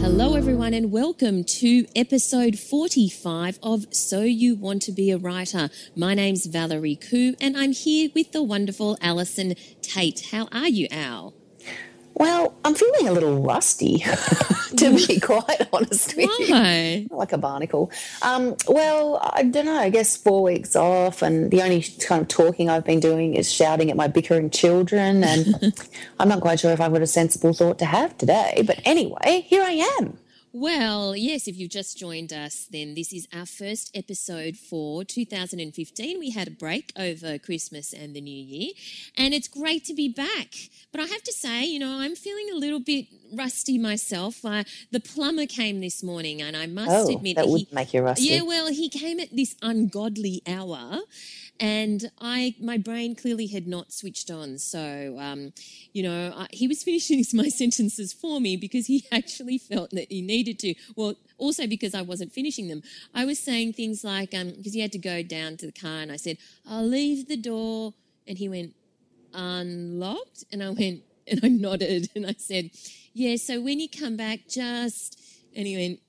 Hello, everyone, and welcome to episode 45 of So You Want to Be a Writer. My name's Valerie Khoo, and I'm here with the wonderful Allison Tait. How are you, Al? Well, I'm feeling a little rusty, to be quite honest with Why? you. Like a barnacle. Um, well, I don't know. I guess four weeks off, and the only kind of talking I've been doing is shouting at my bickering children. And I'm not quite sure if I've got a sensible thought to have today. But anyway, here I am. Well, yes, if you've just joined us, then this is our first episode for 2015. We had a break over Christmas and the New Year, and it's great to be back. But I have to say, you know, I'm feeling a little bit rusty myself. Uh, the plumber came this morning, and I must Oh, admit that that would he, make you rusty. Yeah, well, he came at this ungodly hour, and I my brain clearly had not switched on. So, um, you know, I, he was finishing my sentences for me because he actually felt that he needed to. Well, also because I wasn't finishing them. I was saying things like, because he had to go down to the car, and I said, "I'll leave the door," and he went, "Unlocked," and I went, and I nodded, and I said, "Yeah." So when you come back, just and he went,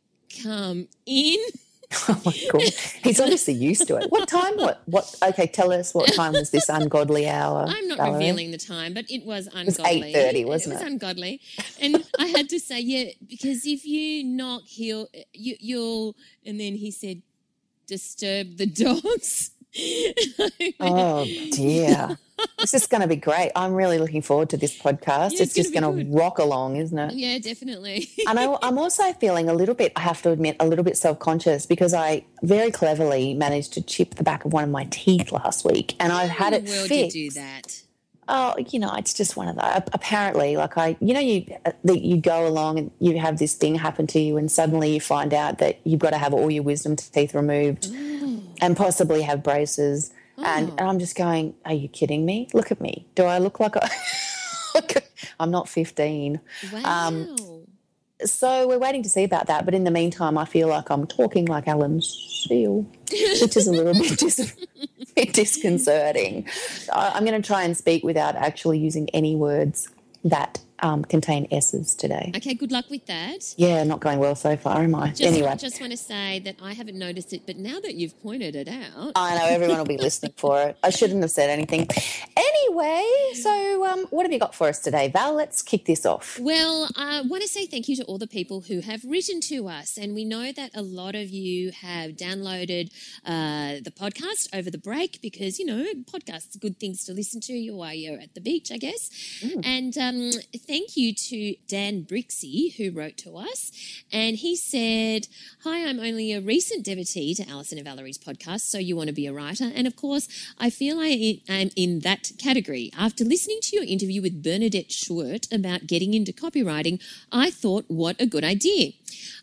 "Come in." Oh my god, he's obviously used to it. What time? What? What? Okay, tell us what time was this ungodly hour? I'm not Valerie? revealing the time, but it was was ungodly. 8:30, wasn't it? was ungodly, and I had to say, yeah, because if you knock, he'll you, you'll. And then he said, disturb the dogs. Oh dear. this is going to be great. I'm really looking forward to this podcast. Yeah, it's, it's just gonna going to rock along, isn't it? yeah, definitely. and I, I'm also feeling a little bit, I have to admit, a little bit self conscious because I very cleverly managed to chip the back of one of my teeth last week and I've had it in the world fixed. you do that? Oh, you know, it's just one of those. Apparently, like I, you know, you uh, that you go along and you have this thing happen to you, and suddenly you find out that you've got to have all your wisdom teeth removed, and possibly have braces. And, Oh. and I'm just going, are you kidding me? Look at me. Do I look like a? I'm not 15. Wow. Um, So we're waiting to see about that. But in the meantime, I feel like I'm talking like Alan Steele, which is a little bit, dis- bit disconcerting. I- I'm going to try and speak without actually using any words that um, contain S's today. okay, good luck with that. Yeah, not going well so far, am I? Just, anyway, just want to say that I haven't noticed it, but now that you've pointed it out, I know everyone will be listening for it. I shouldn't have said anything. Anyway, so um, what have you got for us today, Val? Let's kick this off. Well, I want to say thank you to all the people who have written to us. And we know that a lot of you have downloaded uh, the podcast over the break because, you know, podcasts are good things to listen to while you're at the beach, I guess. And um, thank you to Dan Brixey, who wrote to us. And he said, Hi, I'm only a recent devotee to Alison and Valerie's podcast, so you want to be a writer. And of course, I feel I am in that category. After listening to your interview with Bernadette Schwerdt about getting into copywriting, I thought, what a good idea.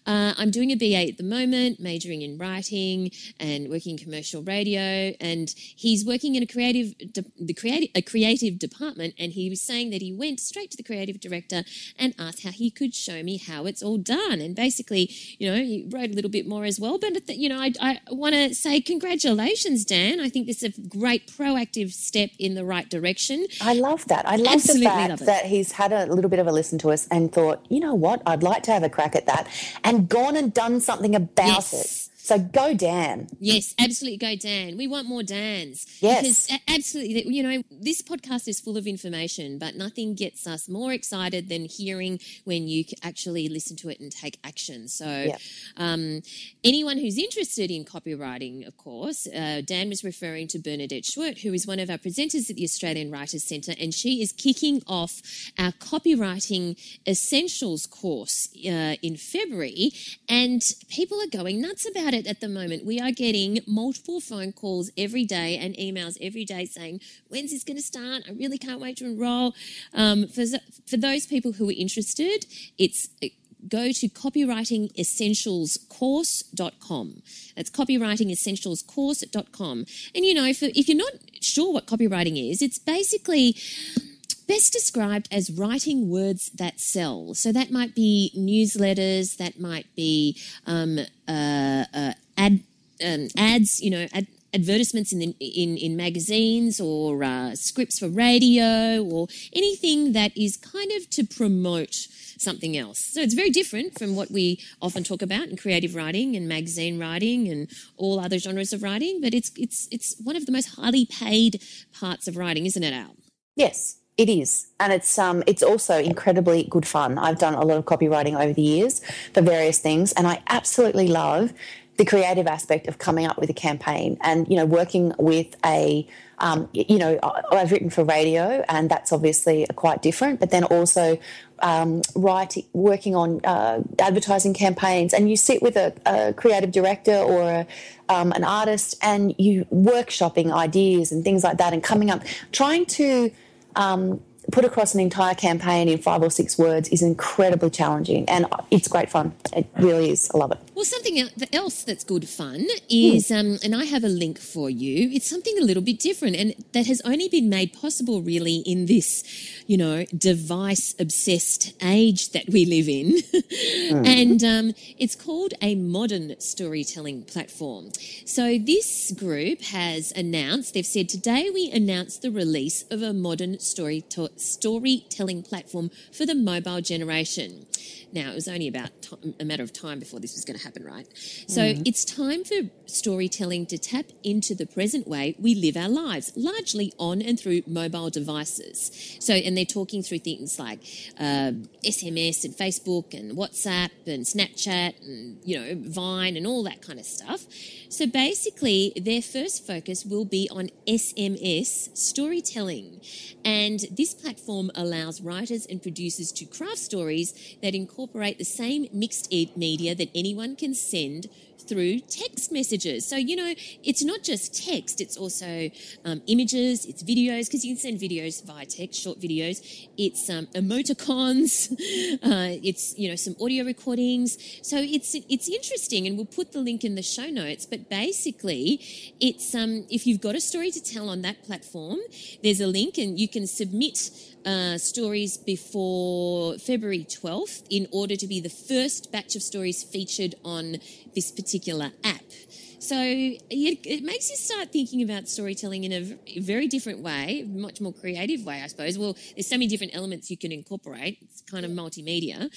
Uh, I'm doing a BA at the moment, majoring in writing and working in commercial radio. And he's working in a creative, de- the creative, a creative department. And he was saying that he went straight to the creative director and asked how he could show me how it's all done. And basically, you know, he wrote a little bit more as well. But th- you know, I, I want to say congratulations, Dan. I think this is a great proactive step in the right direction. I love that. I love Absolutely the fact love that he's had a little bit of a listen to us and thought, you know what, I'd like to have a crack at that, and gone and done something about Yes. it. So go Dan. Yes, absolutely go Dan. We want more Dans. Yes. Because absolutely, you know, this podcast is full of information, but nothing gets us more excited than hearing when you actually listen to it and take action. So, um, anyone who's interested in copywriting, of course, uh, Dan was referring to Bernadette Schwerdt, who is one of our presenters at the Australian Writers Centre, and she is kicking off our copywriting essentials course uh, in February. And people are going nuts about it at the moment. We are getting multiple phone calls every day and emails every day saying, When's this going to start? I really can't wait to enroll. Um, for, for those people who are interested, it's go to copywritingessentialscourse.com. That's copywritingessentialscourse.com. And you know, for, if you're not sure what copywriting is, it's basically best described as writing words that sell. So that might be newsletters, that might be um, uh, uh, ad, um, ads, you know, ad, advertisements in, the, in in magazines or uh, scripts for radio or anything that is kind of to promote something else. So it's very different from what we often talk about in creative writing and magazine writing and all other genres of writing. But it's it's it's one of the most highly paid parts of writing, isn't it, Al? Yes, it is, and it's um, it's also incredibly good fun. I've done a lot of copywriting over the years for various things, and I absolutely love the creative aspect of coming up with a campaign and you know working with a um, you know I've written for radio, and that's obviously quite different. But then also um, writing, working on uh, advertising campaigns, and you sit with a, a creative director or a, um, an artist, and you workshopping ideas and things like that, and coming up, trying to um, put across an entire campaign in five or six words is incredibly challenging, and it's great fun. It really is. I love it. Well, something else that's good fun is, um, and I have a link for you. It's something a little bit different, and that has only been made possible really in this, you know, device obsessed age that we live in. And um, it's called a modern storytelling platform. So this group has announced, they've said, today we announce the release of a modern story to- storytelling platform for the mobile generation. Now, it was only about t- a matter of time before this was going to happen, right? So mm. it's time for storytelling to tap into the present way we live our lives, largely on and through mobile devices. So, and they're talking through things like um, SMS and Facebook and WhatsApp and Snapchat and, you know, Vine and all that kind of stuff. So basically, their first focus will be on SMS storytelling. And this platform allows writers and producers to craft stories that incorporate the same mixed media that anyone can send through text messages. So, you know, it's not just text, it's also um, images, it's videos, because you can send videos via text, short videos. It's um, emoticons, uh, it's, you know, some audio recordings. So it's, it's interesting, and we'll put the link in the show notes. But basically, it's um, if you've got a story to tell on that platform, there's a link, and you can submit uh, stories before February 12th in order to be the first batch of stories featured on this particular app. So it, it makes you start thinking about storytelling in a very different way, much more creative way, I suppose. Well, there's so many different elements you can incorporate. It's kind of multimedia.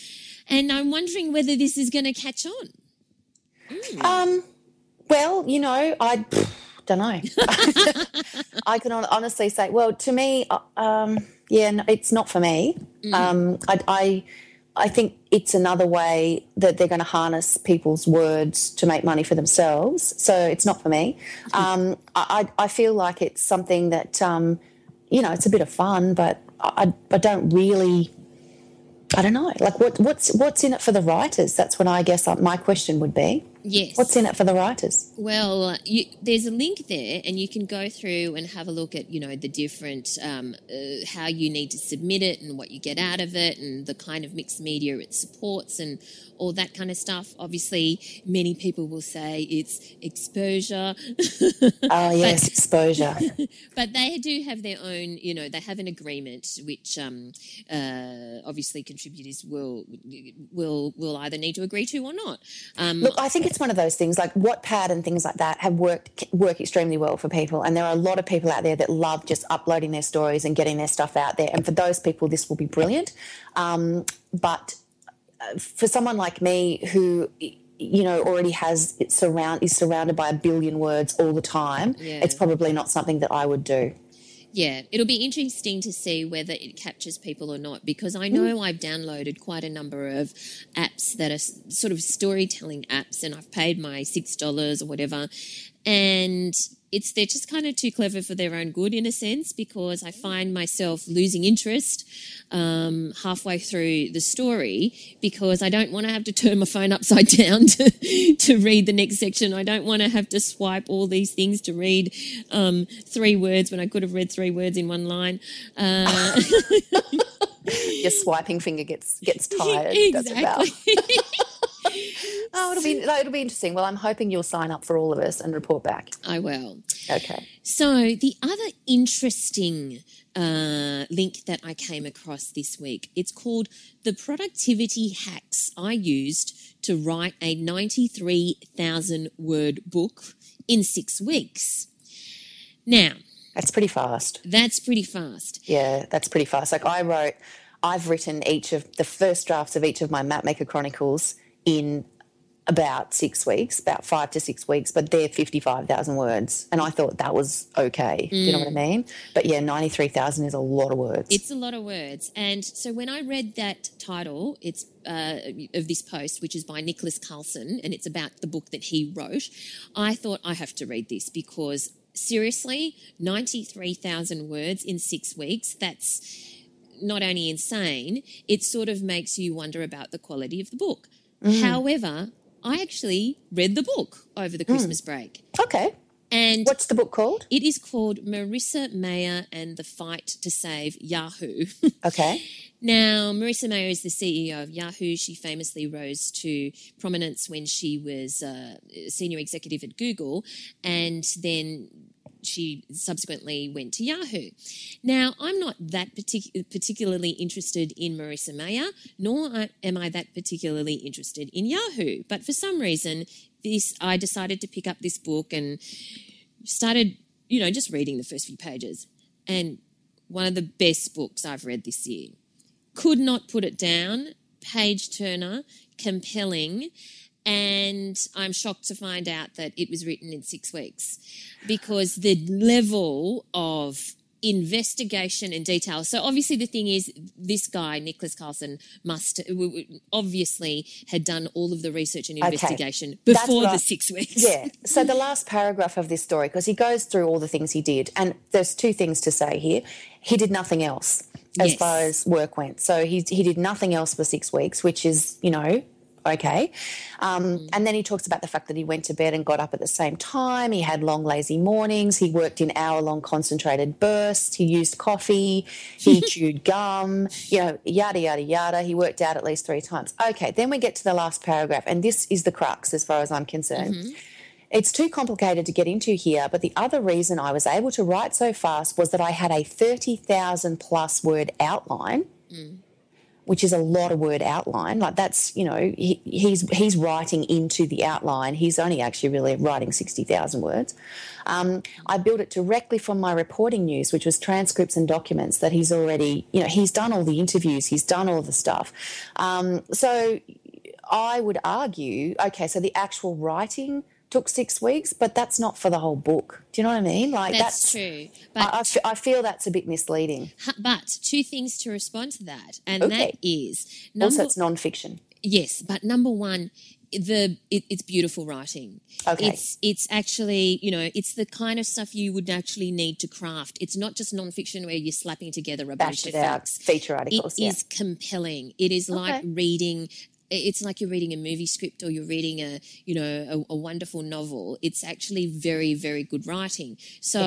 And I'm wondering whether this is going to catch on. Um, well, you know, I don't know. I can honestly say, well, to me, uh, um, yeah, no, it's not for me. Um, I, I, I think it's another way that they're going to harness people's words to make money for themselves. So it's not for me. Um, I, I feel like it's something that, um, you know, it's a bit of fun, but I, I don't really. I don't know. Like, what, what's what's in it for the writers? That's what I guess uh, my question would be. Yes. What's in it for the writers? Well, you, there's a link there, and you can go through and have a look at you know the different um, uh, how you need to submit it and what you get out of it, and the kind of mixed media it supports, and all that kind of stuff. Obviously, many people will say it's exposure, Oh yes, exposure. but they do have their own. You know, they have an agreement which um, uh, obviously contributors will will will either need to agree to or not. Um, Look, I think it's one of those things like Wattpad and things like that have worked work extremely well for people, and there are a lot of people out there that love just uploading their stories and getting their stuff out there. And for those people, this will be brilliant. Um, but uh, for someone like me who you know already has it surround is surrounded by a billion words all the time, Yeah. it's probably not something that I would do. Yeah, it'll be interesting to see whether it captures people or not because I know mm. I've downloaded quite a number of apps that are sort of storytelling apps and I've paid my $6 or whatever. And it's they're just kind of too clever for their own good in a sense because I find myself losing interest um, halfway through the story because I don't want to have to turn my phone upside down to, to read the next section. I don't want to have to swipe all these things to read um, three words when I could have read three words in one line. Uh, Your swiping finger gets gets tired. That's about. exactly. Oh, it'll be it'll be interesting. Well, I'm hoping you'll sign up for all of us and report back. I will. Okay. So, the other interesting uh, link that I came across this week, it's called The Productivity Hacks I Used to Write a 93,000 Word Book in Six Weeks. Now, That's pretty fast. that's pretty fast. Yeah, that's pretty fast. Like I wrote, I've written each of the first drafts of each of my Mapmaker Chronicles in about six weeks, about five to six weeks, but they're 55,000 words. And I thought that was okay. Do you know what I mean? But yeah, 93,000 is a lot of words. It's a lot of words. And so when I read that title, it's uh, of this post, which is by Nicholas Carlson, and it's about the book that he wrote, I thought I have to read this because seriously, 93,000 words in six weeks, that's not only insane, it sort of makes you wonder about the quality of the book. However, I actually read the book over the Christmas break. okay. And What's the book called? it is called Marissa Mayer and the Fight to Save Yahoo. Okay. now, Marissa Mayer is the CEO of Yahoo. She famously rose to prominence when she was uh, a senior executive at Google and then she subsequently went to Yahoo. Now, I'm not that partic- particularly interested in Marissa Mayer, nor am I that particularly interested in Yahoo. But for some reason, this I decided to pick up this book and started, you know, just reading the first few pages. And one of the best books I've read this year. Could not put it down. Page turner, compelling. And I'm shocked to find out that it was written in six weeks because the level of investigation and detail. So obviously the thing is, this guy Nicholas Carlson must obviously had done all of the research and investigation That's before the six weeks. Yeah. So the last paragraph of this story, because he goes through all the things he did, and there's two things to say here. He did nothing else as Yes. far as work went. So he he did nothing else for six weeks, which is you know okay. Um, mm. And then he talks about the fact that he went to bed and got up at the same time. He had long lazy mornings. He worked in hour long concentrated bursts. He used coffee. He chewed gum. You know, yada yada yada. He worked out at least three times. Okay. Then we get to the last paragraph, and this is the crux as far as I'm concerned. Mm-hmm. It's too complicated to get into here, but the other reason I was able to write so fast was that I had a 30,000 plus word outline, mm. Which is a lot of word outline. Like that's, you know, he, he's he's writing into the outline. He's only actually really writing 60,000 words. Um, I built it directly from my reporting news, which was transcripts and documents that he's already, you know, he's done all the interviews, he's done all the stuff. Um, so I would argue, okay, so the actual writing took six weeks, but that's not for the whole book. Do you know what I mean? Like That's, true. But I, I fe- I feel that's a bit misleading. But two things to respond to that, and Okay. that is also, it's non-fiction. yes, but number one, the it, it's beautiful writing. Okay. It's it's actually you know it's the kind of stuff you would actually need to craft. It's not just nonfiction where you're slapping together a Bashed bunch of out, facts. feature It articles. is compelling. It is like Okay. reading. It's like you're reading a movie script or you're reading a you know a, a wonderful novel. It's actually very very good writing. So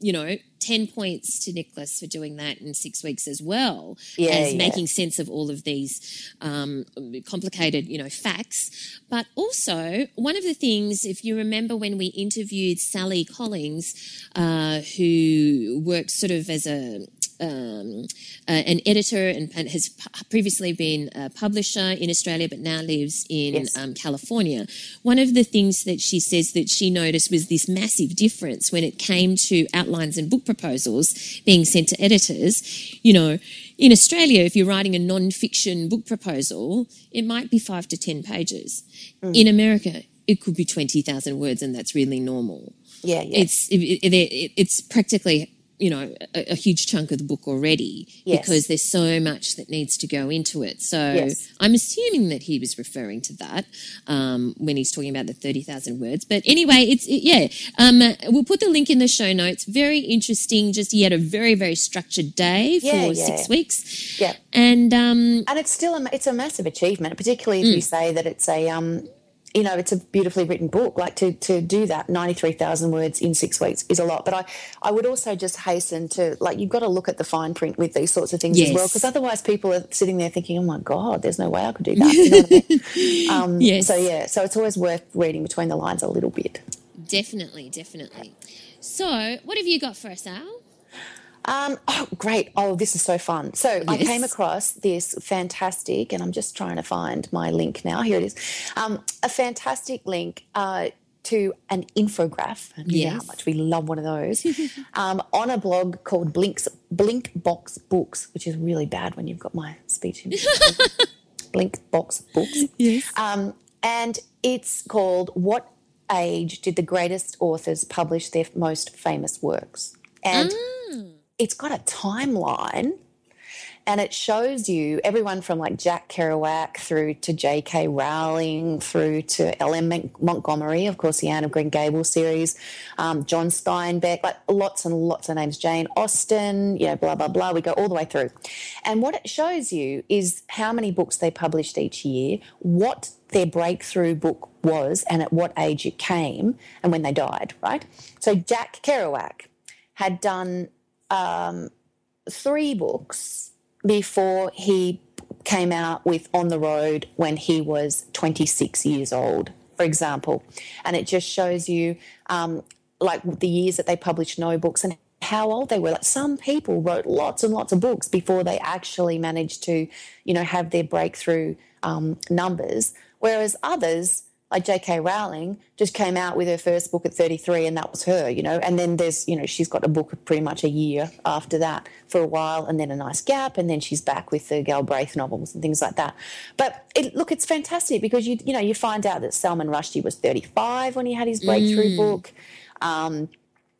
you know, ten points to Nicholas for doing that in six weeks as well Yeah, as yeah. making sense of all of these um, complicated you know facts. But also one of the things, if you remember when we interviewed Sally Collings, uh, who worked sort of as a um, uh, an editor and, and has p- previously been a publisher in Australia, but now lives in Yes. um, California. One of the things that she says that she noticed was this massive difference when it came to outlines and book proposals being sent to editors. You know, in Australia, if you're writing a non-fiction book proposal, it might be five to ten pages. Mm. In America, it could be twenty thousand words, and that's really normal. Yeah, yeah. It's it, it, it, it's practically you know a, a huge chunk of the book already Yes. because there's so much that needs to go into it. So Yes. I'm assuming that he was referring to that um, when he's talking about the thirty thousand words. But anyway, it's it, yeah. Um, we'll put the link in the show notes. Very interesting. Just he had a very very structured day for Yeah, yeah. six weeks. Yeah. and um, and it's still a, it's a massive achievement, particularly Mm. if you say that it's a um, you know, it's a beautifully written book. Like to to do that, ninety three thousand words in six weeks is a lot. But I I would also just hasten to like you've got to look at the fine print with these sorts of things as well, because otherwise people are sitting there thinking, oh my god, there's no way I could do that. You know I mean? um, Yes. So yeah, so it's always worth reading between the lines a little bit. definitely, definitely. So, what have you got for us, Al? Um, oh, great. Oh, this is so fun. So I came across this fantastic, and I'm just trying to find my link now. Here it is. Um, a fantastic link uh, to an infograph. And you know how much we love one of those. um, on a blog called Blinks, Blink Box Books, which is really bad when you've got my speech in Blink Box Books. Yes. Um, and it's called What Age Did the Greatest Authors Publish Their Most Famous Works? And it's got a timeline and it shows you everyone from like Jack Kerouac through to J.K. Rowling through to L.M. Montgomery, of course, the Anne of Green Gables series, um, John Steinbeck, like lots and lots of names, Jane Austen, you know, blah, blah, blah. We go all the way through. And what it shows you is how many books they published each year, what their breakthrough book was, and at what age it came, and when they died, right? So Jack Kerouac had done um, three books before he came out with On the Road when he was 26 years old, for example. And it just shows you um, like the years that they published no books and how old they were. Like some people wrote lots and lots of books before they actually managed to, you know, have their breakthrough um, numbers, whereas others like J.K. Rowling just came out with her first book at 33 and that was her, you know. And then there's, you know, she's got a book pretty much a year after that for a while and then a nice gap and then she's back with the Galbraith novels and things like that. But it, look, it's fantastic because you, you know, you find out that Salman Rushdie was 35 when he had his breakthrough book. Um,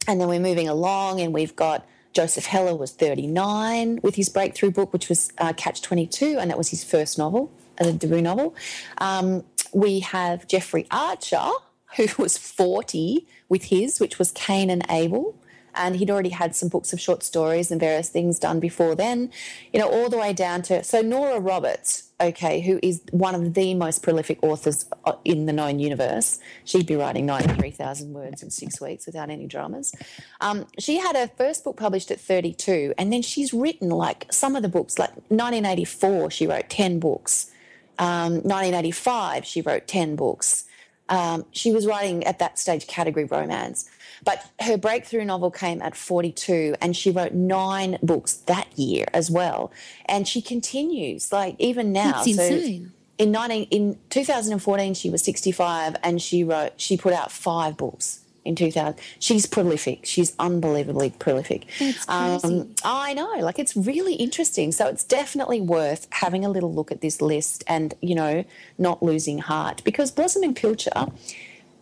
and then we're moving along and we've got Joseph Heller was 39 with his breakthrough book, which was uh, Catch 22, and that was his first novel, a debut novel. Um, we have Jeffrey Archer, who was 40 with his, which was Cain and Abel. And he'd already had some books of short stories and various things done before then, you know, all the way down to. So, Nora Roberts, okay, who is one of the most prolific authors uh, in the known universe, she'd be writing 93,000 words in six weeks without any dramas. Um, she had her first book published at 32, and then she's written like some of the books, like 1984, she wrote 10 books. Um, 1985, she wrote 10 books. Um, she was writing at that stage category romance. But her breakthrough novel came at 42, and she wrote nine books that year as well. And she continues, like even now. That's insane. in 19, in 2014, she was 65, and she wrote she put out five books in 2000. She's prolific. She's unbelievably prolific. That's crazy. Um, I know, like it's really interesting. So it's definitely worth having a little look at this list and you know not losing heart because Rosamunde Pilcher.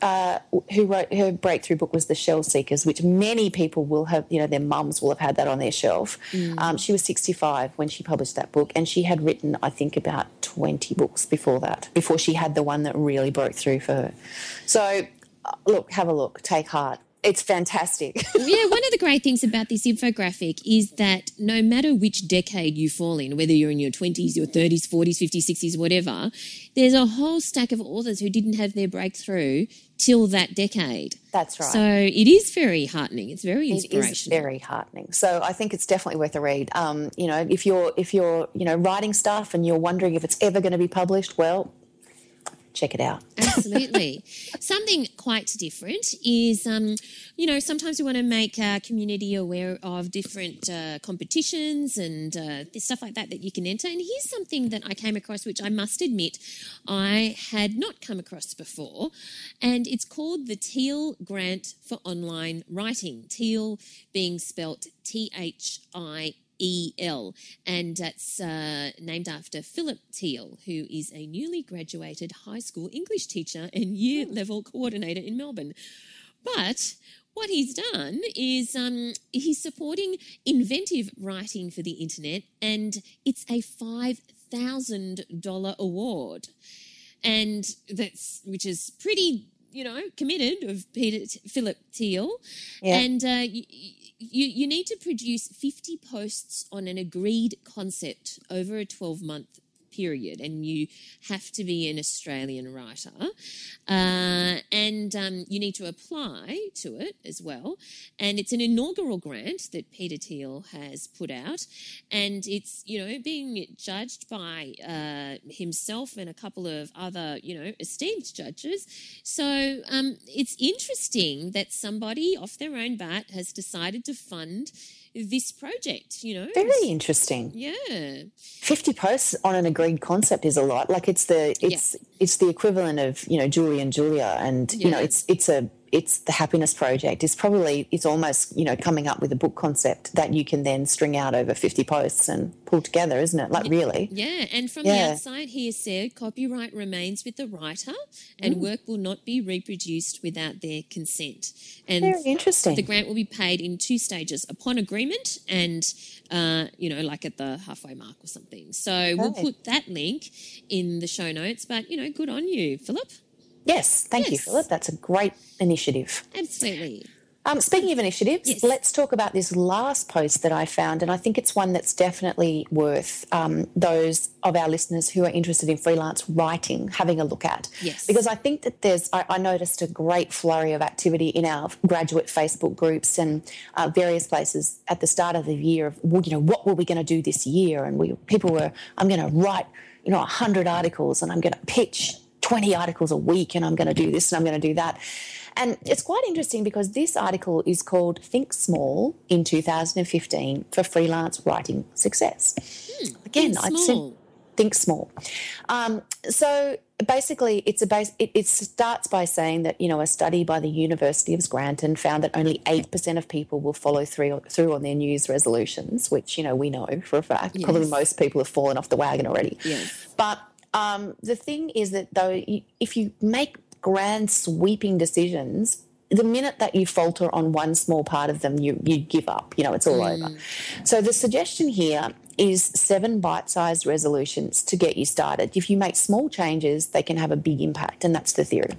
Uh, who wrote her breakthrough book was The Shell Seekers, which many people will have, you know, their mums will have had that on their shelf. Um, she was 65 when she published that book, and she had written, I think, about 20 books before that, before she had the one that really broke through for her. So, look, have a look, take heart. It's fantastic. yeah, one of the great things about this infographic is that no matter which decade you fall in, whether you're in your 20s, your 30s, 40s, 50s, 60s, whatever, there's a whole stack of authors who didn't have their breakthrough till that decade. That's right. So it is very heartening. It's very It is very heartening. So I think it's definitely worth a read. Um, you know, if you're if you're you know writing stuff and you're wondering if it's ever going to be published, well, check it out. Absolutely. Something quite different is, um, you know, sometimes we want to make our community aware of different uh, competitions and uh, stuff like that that you can enter. And here's something that I came across, which I must admit I had not come across before. And it's called the Thiel Grant for Online Writing. Thiel being spelt T H I E L, and that's uh, named after Philip Thiel, who is a newly graduated high school English teacher and year level coordinator in Melbourne. But what he's done is um, he's supporting inventive writing for the internet, and it's a five thousand dollar award, and that's which is pretty you know committed of Peter Philip Thiel, Yeah. and uh, you, you you need to produce fifty posts on an agreed concept over a twelve month period and you have to be an Australian writer. Uh, and um, you need to apply to it as well. And it's an inaugural grant that Peter Thiel has put out. And it's you know being judged by uh, himself and a couple of other you know esteemed judges. So um, it's interesting that somebody off their own bat has decided to fund this project you know? Very interesting. yeah. 50 posts on an agreed concept is a lot. Like it's the it's it's the equivalent of you know julie and julia and you know it's it's a it's the happiness project it's probably it's almost you know coming up with a book concept that you can then string out over 50 posts and pull together isn't it like really Yeah, and from the outside, he has said copyright remains with the writer, and Mm. work will not be reproduced without their consent. And very interesting the grant will be paid in two stages: upon agreement, and uh, you know, like at the halfway mark or something. So we'll put that link in the show notes. But you know, good on you, Philip. Yes thank you philip that's a great initiative Absolutely. Um, speaking of initiatives, Yes. let's talk about this last post that I found, and I think it's one that's definitely worth um, those of our listeners who are interested in freelance writing having a look at. Yes. Because I think that there's, I, I noticed a great flurry of activity in our graduate Facebook groups and uh, various places at the start of the year of, well, you know, what were we going to do this year? And we people were, I'm going to write, you know, 100 articles and I'm going to pitch 20 articles a week and I'm going to do this and I'm going to do that. And it's quite interesting because this article is called Think Small in 2015 for Freelance Writing Success. Again, Hmm, Think I'd small. think small. Um, so basically, it's a base. It, it starts by saying that you know a study by the University of Scranton found that only eight percent of people will follow through through on their news resolutions, which you know we know for a fact. Probably most people have fallen off the wagon already. Yes. But um, the thing is that though, you, if you make grand sweeping decisions, the minute that you falter on one small part of them, you you give up. You know, it's all over. So the suggestion here is seven bite-sized resolutions to get you started. If you make small changes, they can have a big impact, and that's the theory.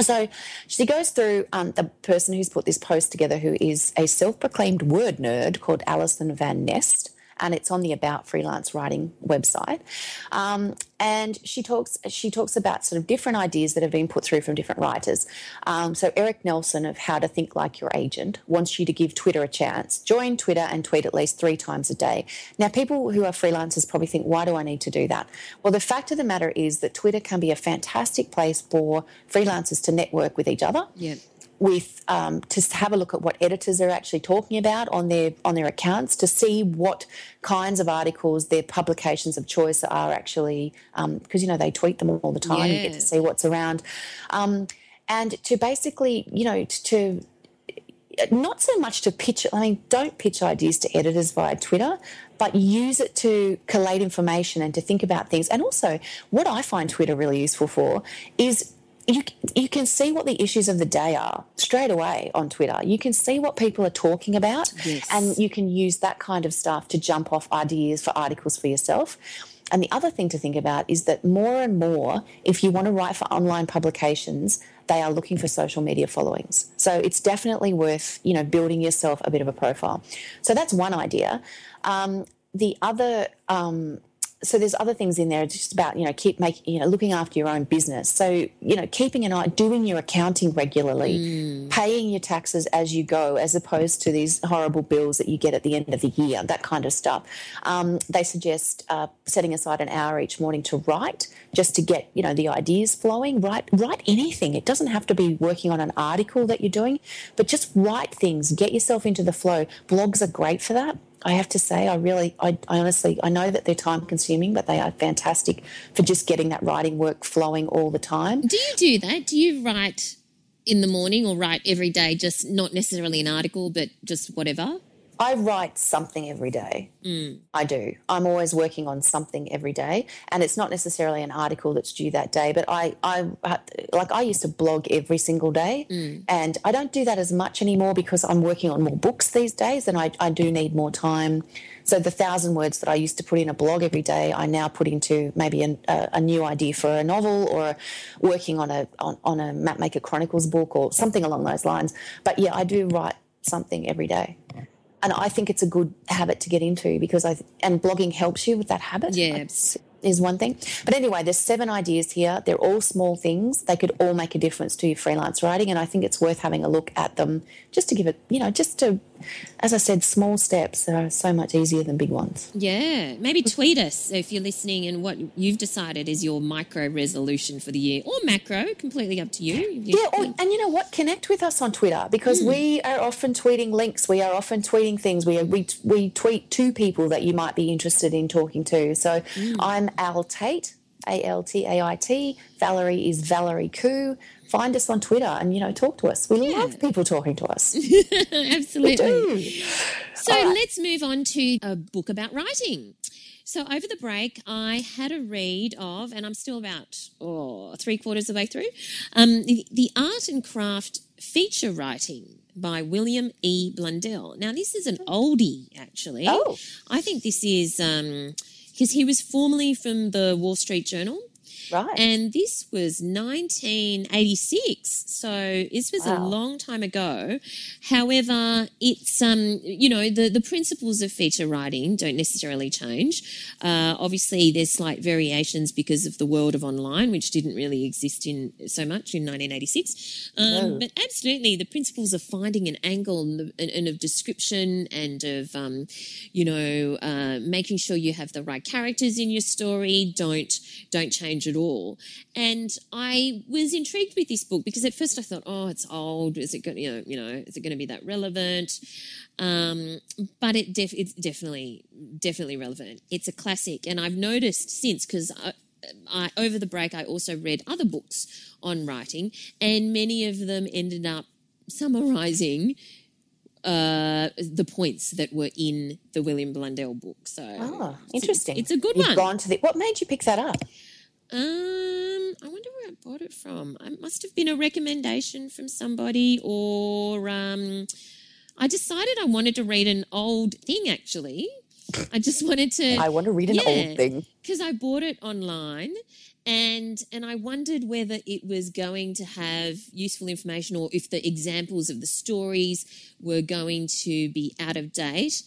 So she goes through um, the person who's put this post together, who is a self-proclaimed word nerd called Alison Van Nest, and it's on the About Freelance Writing website. Um, and she talks she talks about sort of different ideas that have been put through from different writers. Um, so Eric Nelson of How to Think Like Your Agent wants you to give Twitter a chance. Join Twitter and tweet at least three times a day. Now, people who are freelancers probably think, why do I need to do that? Well, the fact of the matter is that Twitter can be a fantastic place for freelancers to network with each other Yeah. With um, to have a look at what editors are actually talking about on their on their accounts to see what kinds of articles their publications of choice are actually because you know they tweet them all the time. You get to see what's around, um, and to basically you know to not so much to pitch i mean don't pitch ideas to editors via twitter but use it to collate information and to think about things. And also what i find twitter really useful for is you, you can see what the issues of the day are straight away on Twitter. You can see what people are talking about, Yes. and you can use that kind of stuff to jump off ideas for articles for yourself. And the other thing to think about is that more and more, if you want to write for online publications, they are looking for social media followings. So it's definitely worth, you know, building yourself a bit of a profile. So that's one idea. Um, the other, um, so there's other things in there It's just about you know keep making you know looking after your own business. So you know keeping an eye doing your accounting regularly paying your taxes as you go as opposed to these horrible bills that you get at the end of the year that kind of stuff. Um, they suggest uh, setting aside an hour each morning to write just to get you know the ideas flowing. Write write anything. It doesn't have to be working on an article that you're doing but just write things. Get yourself into the flow. Blogs are great for that I have to say, I really, I, I honestly, I know that they're time consuming, but they are fantastic for just getting that writing work flowing all the time. Do you do that? Do you write in the morning or write every day, just not necessarily an article, but just whatever? I write something every day. Mm. I do. I'm always working on something every day, and it's not necessarily an article that's due that day. But I, I like I used to blog every single day, Mm. and I don't do that as much anymore because I'm working on more books these days, and I, I do need more time. So the thousand words that I used to put in a blog every day, I now put into maybe an, a, a new idea for a novel or working on a on, on a Mapmaker Chronicles book or something along those lines. But yeah, I do write something every day and I think it's a good habit to get into because I and blogging helps you with that habit. Yeah. It's- is one thing. But anyway, there's seven ideas here. They're all small things. They could all make a difference to your freelance writing, and I think it's worth having a look at them just to give it, you know, just to, as I said, small steps are so much easier than big ones. Yeah, maybe tweet us if you're listening and what you've decided is your micro resolution for the year or macro, completely up to you. Yeah, or, and you know what? Connect with us on Twitter because we hmm. are often tweeting links. We are often tweeting things. We we we tweet to people that you might be interested in talking to. So hmm. I'm Al Tait, A L T A I T. Valerie is Valerie Khoo. Find us on Twitter and you know talk to us. We love people talking to us. Absolutely. do. So right. let's move on to a book about writing. So over the break, I had a read of, and I'm still about oh, three quarters of the way through, um, the, the Art and Craft feature writing by William E. Blundell. Now, this is an oldie, actually. Oh. I think this is because he was formerly from the Wall Street Journal. Right. And this was 1986. So this was a long time ago. However, it's, um, you know, the, the principles of feature writing don't necessarily change. Uh, obviously, there's slight variations because of the world of online, which didn't really exist in so much in 1986. Um, No. But absolutely, the principles of finding an angle and, the, and, and of description and of, um, you know, uh, making sure you have the right characters in your story don't don't change at all. And I was intrigued with this book because at first I thought, oh, it's old. Is it going? You know, you know, is it going to be that relevant? Um, but it def- it's definitely definitely relevant. It's a classic, and I've noticed since because. I, I, over the break, I also read other books on writing, and many of them ended up summarizing uh, the points that were in the William Blundell book. So, it's- interesting. It's, a good You've one. gone to the. What made you pick that up? Um, I wonder where I bought it from. It must have been a recommendation from somebody, or um, I decided I wanted to read an old thing. Actually, I just wanted to. I want to read an Yeah. old thing. because I bought it online and and I wondered whether it was going to have useful information or if the examples of the stories were going to be out of date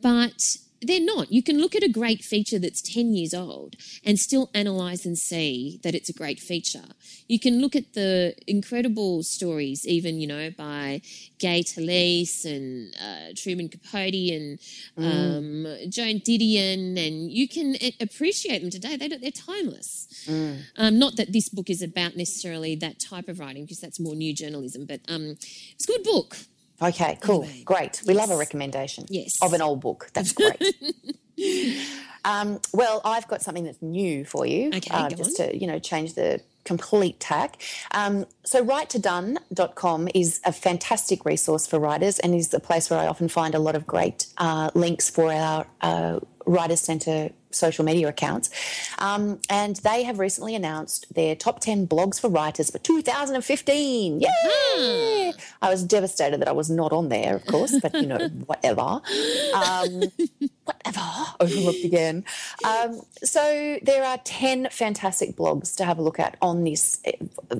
but they're not. You can look at a great feature that's 10 years old and still analyze and see that it's a great feature. You can look at the incredible stories, even, you know, by Gay Talese and uh, Truman Capote and um, Joan Didion, and you can appreciate them today. They don't, they're timeless. Um, not that this book is about necessarily that type of writing, because that's more new journalism, but um, it's a good book. Okay, cool, Anyway, great. We love a recommendation. Yes. of an old book. That's great. um, well, I've got something that's new for you. Okay, uh, just on. to you know change the complete tack. Um, so, writetodone.com is a fantastic resource for writers and is the place where I often find a lot of great uh, links for our uh, Writers Centre social media accounts. Um, and they have recently announced their top 10 blogs for writers for 2015. Yay! I was devastated that I was not on there, of course, but you know, whatever. Um, whatever. Overlooked again. Um, so there are 10 fantastic blogs to have a look at on this eh,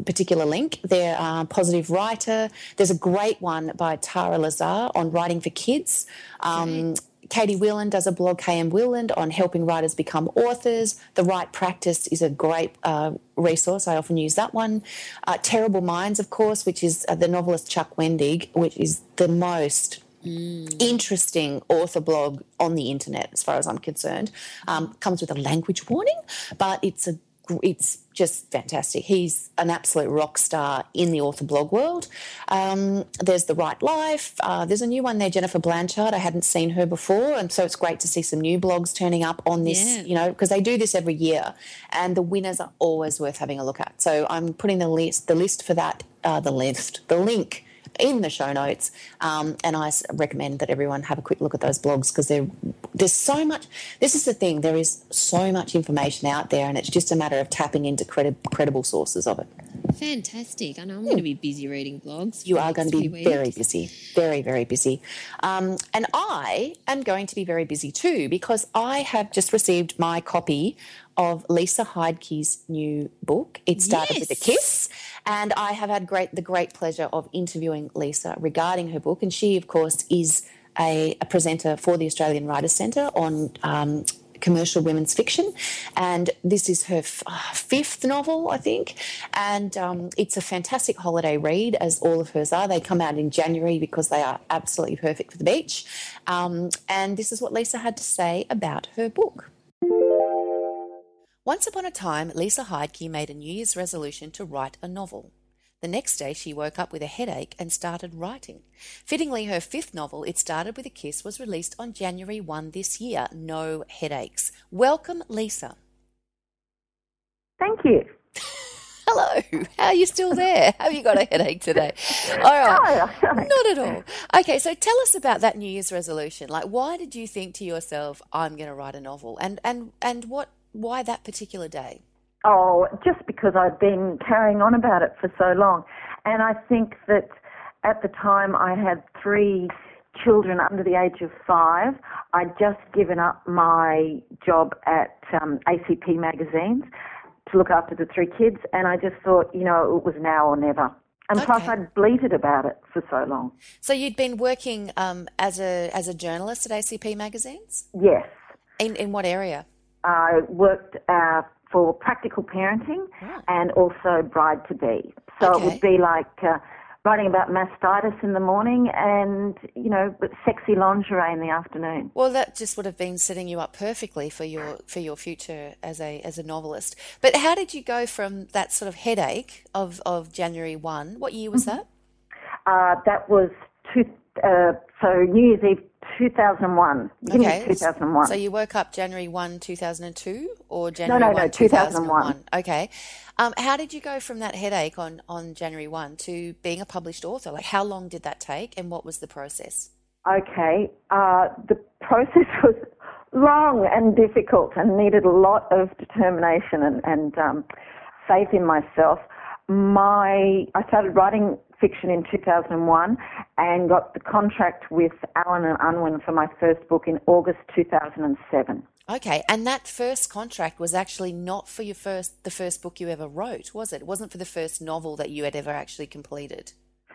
particular link. There are Positive Writer. There's a great one by Tara Lazar on writing for kids. Um, Katie Weiland does a blog, KM Weiland, on helping writers become authors. The Write Practice is a great uh, resource. I often use that one. Uh, Terrible Minds, of course, which is uh, the novelist Chuck Wendig, which is the most interesting author blog on the internet, as far as I'm concerned. Um, comes with a language warning, but it's a it's just fantastic. He's an absolute rock star in the author blog world. Um, there's The Write Life. Uh, there's a new one there, Jennifer Blanchard. I hadn't seen her before, and so it's great to see some new blogs turning up on this. Yeah. You know, because they do this every year, and the winners are always worth having a look at. So I'm putting the list the list for that uh, the list the link in the show notes. Um, and I recommend that everyone have a quick look at those blogs because there's so much. This is the thing, there is so much information out there, and it's just a matter of tapping into credi- credible sources of it. Fantastic. I know I'm going to be busy reading blogs. You are going to be very busy, very, very busy. Um, and I am going to be very busy too because I have just received my copy of Lisa Heidke's new book. It started yes. with a kiss, and I have had great the great pleasure of interviewing Lisa regarding her book. And she, of course, is a, a presenter for the Australian Writers Centre on um, commercial women's fiction. And this is her f- uh, fifth novel, I think. And um, it's a fantastic holiday read, as all of hers are. They come out in January because they are absolutely perfect for the beach. Um, and this is what Lisa had to say about her book. Once upon a time, Lisa Heidke made a New Year's resolution to write a novel. The next day, she woke up with a headache and started writing. Fittingly, her fifth novel, It Started With a Kiss, was released on January 1 this year. No headaches. Welcome, Lisa. Thank you. Hello. How are you still there? Have you got a headache today? All right. Not at all. Okay, so tell us about that New Year's resolution. Like, why did you think to yourself, "I'm going to write a novel," and and and what? Why that particular day? Oh, just because I've been carrying on about it for so long. And I think that at the time I had three children under the age of five. I'd just given up my job at um, ACP magazines to look after the three kids, and I just thought, you know, it was now or never. And okay. plus, I'd bleated about it for so long. So you'd been working um, as a as a journalist at ACP magazines. Yes. In in what area? I worked uh, for practical parenting and also bride to be. So okay. it would be like uh, writing about mastitis in the morning and, you know, sexy lingerie in the afternoon. Well, that just would have been setting you up perfectly for your for your future as a as a novelist. But how did you go from that sort of headache of, of January 1? What year was mm-hmm. that? Uh, that was two, uh, so New Year's Eve 2001. Okay. 2001. So you woke up January 1, 2002 or January no, no, 1, no, 2001. 2001. Okay. Um, how did you go from that headache on, on January 1 to being a published author? Like, how long did that take and what was the process? Okay. Uh, the process was long and difficult and needed a lot of determination and, and um, faith in myself. My I started writing fiction in 2001 and got the contract with Allen and Unwin for my first book in August 2007. Okay, and that first contract was actually not for your first the first book you ever wrote, was it? It wasn't for the first novel that you had ever actually completed.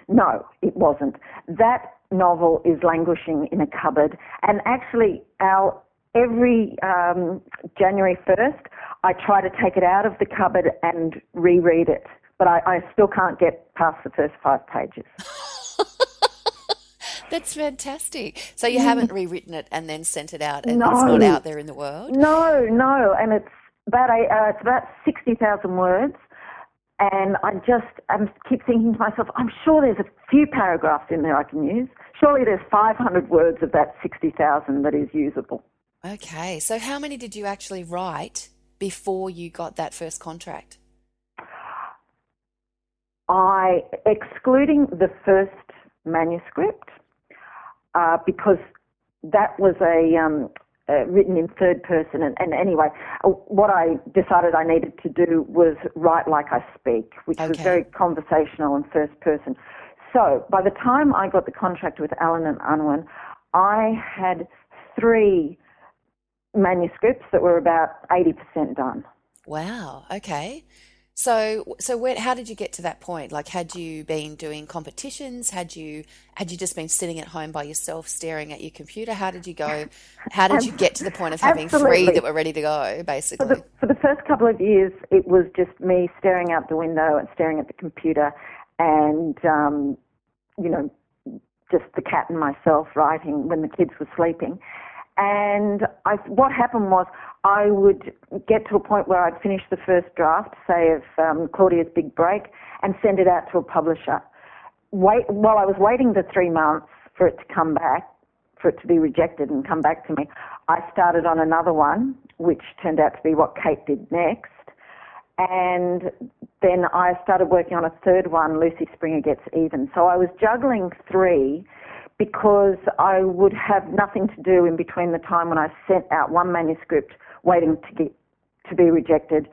No, it wasn't. That novel is languishing in a cupboard, and actually, Al, every um, January 1st, I try to take it out of the cupboard and reread it but I, I still can't get past the first five pages. That's fantastic. So you haven't rewritten it and then sent it out, and no. it's not out there in the world. No, no, and it's about a, uh, it's about sixty thousand words, and I just I keep thinking to myself, I'm sure there's a few paragraphs in there I can use. Surely there's five hundred words of that sixty thousand that is usable. Okay, so how many did you actually write before you got that first contract? I, excluding the first manuscript, uh, because that was a um, uh, written in third person. And, and, anyway, uh, what I decided I needed to do was write like I speak, which okay. was very conversational and first person. So by the time I got the contract with Allen and Unwin, I had three manuscripts that were about 80% done. Wow. Okay. So, so where, how did you get to that point? Like, had you been doing competitions? Had you had you just been sitting at home by yourself, staring at your computer? How did you go? How did you get to the point of having Absolutely. three that were ready to go? Basically, for the, for the first couple of years, it was just me staring out the window and staring at the computer, and um, you know, just the cat and myself writing when the kids were sleeping. And I, what happened was I would get to a point where I'd finish the first draft, say of um, Claudia's Big Break, and send it out to a publisher. Wait, while I was waiting the three months for it to come back, for it to be rejected and come back to me, I started on another one, which turned out to be what Kate did next. and then I started working on a third one, Lucy Springer Gets Even. So I was juggling three because I would have nothing to do in between the time when I sent out one manuscript waiting to get to be rejected,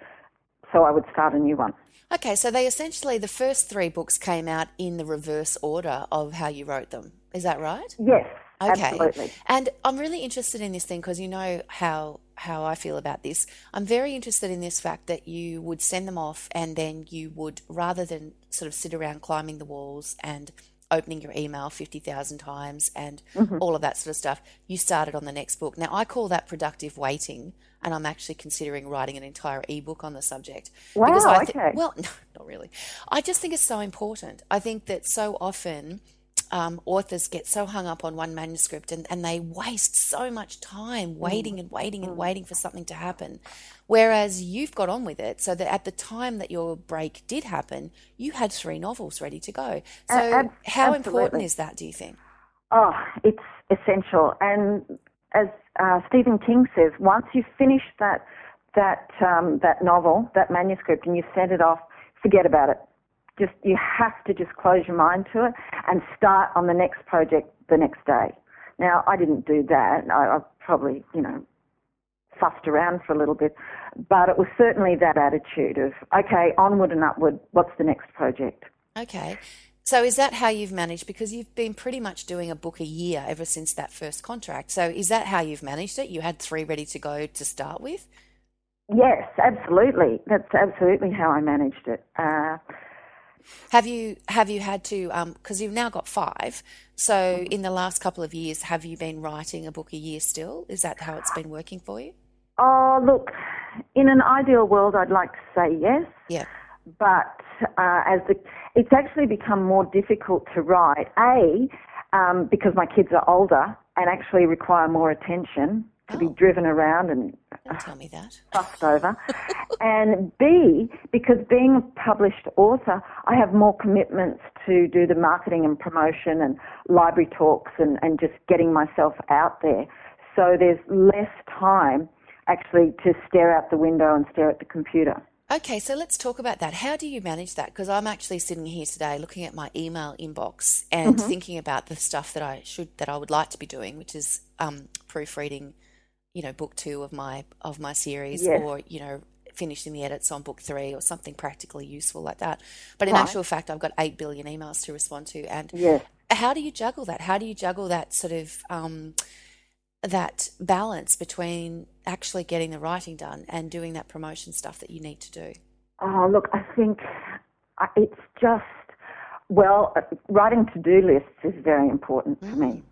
so I would start a new one. Okay, so they essentially the first three books came out in the reverse order of how you wrote them. Is that right? Yes, Okay. absolutely. And I'm really interested in this thing because you know how how I feel about this. I'm very interested in this fact that you would send them off and then you would rather than sort of sit around climbing the walls and opening your email 50,000 times and Mm-hmm. all of that sort of stuff, you started on the next book. Now I call that productive waiting and I'm actually considering writing an entire ebook on the subject. Wow, I thi- okay. well, no, not really. I just think it's so important. I think that so often um, authors get so hung up on one manuscript and, and they waste so much time waiting and waiting and waiting for something to happen. Whereas you've got on with it so that at the time that your break did happen, you had three novels ready to go. So, ab- how important is that, do you think? Oh, it's essential. And as uh, Stephen King says, once you've finished that that um, that novel, that manuscript, and you've sent it off, forget about it. Just you have to just close your mind to it and start on the next project the next day. Now, I didn't do that. I, I probably, you know, fussed around for a little bit, but it was certainly that attitude of okay, onward and upward. What's the next project? Okay. So, is that how you've managed? Because you've been pretty much doing a book a year ever since that first contract. So, is that how you've managed it? You had three ready to go to start with? Yes, absolutely. That's absolutely how I managed it. Uh, Have you have you had to because you've now got five? So in the last couple of years, have you been writing a book a year still? Is that how it's been working for you? Oh, look, in an ideal world, I'd like to say yes, Yeah. But uh, as the, it's actually become more difficult to write. A, um, because my kids are older and actually require more attention to be Oh. driven around and Don't tell me that. fussed over. and B, because being a published author, I have more commitments to do the marketing and promotion and library talks and, and just getting myself out there. So there's less time actually to stare out the window and stare at the computer. Okay, so let's talk about that. How do you manage that? Because I'm actually sitting here today looking at my email inbox and thinking about the stuff that I should that I would like to be doing, which is um, proofreading, you know, book two of my of my series, Yes. or you know, finishing the edits on book three, or something practically useful like that. But in Right. actual fact, I've got eight billion emails to respond to, and Yes. how do you juggle that? How do you juggle that sort of um, that balance between actually getting the writing done and doing that promotion stuff that you need to do? Oh, look, I think uh, it's just, well, uh, writing to do lists is very important to me. Mm.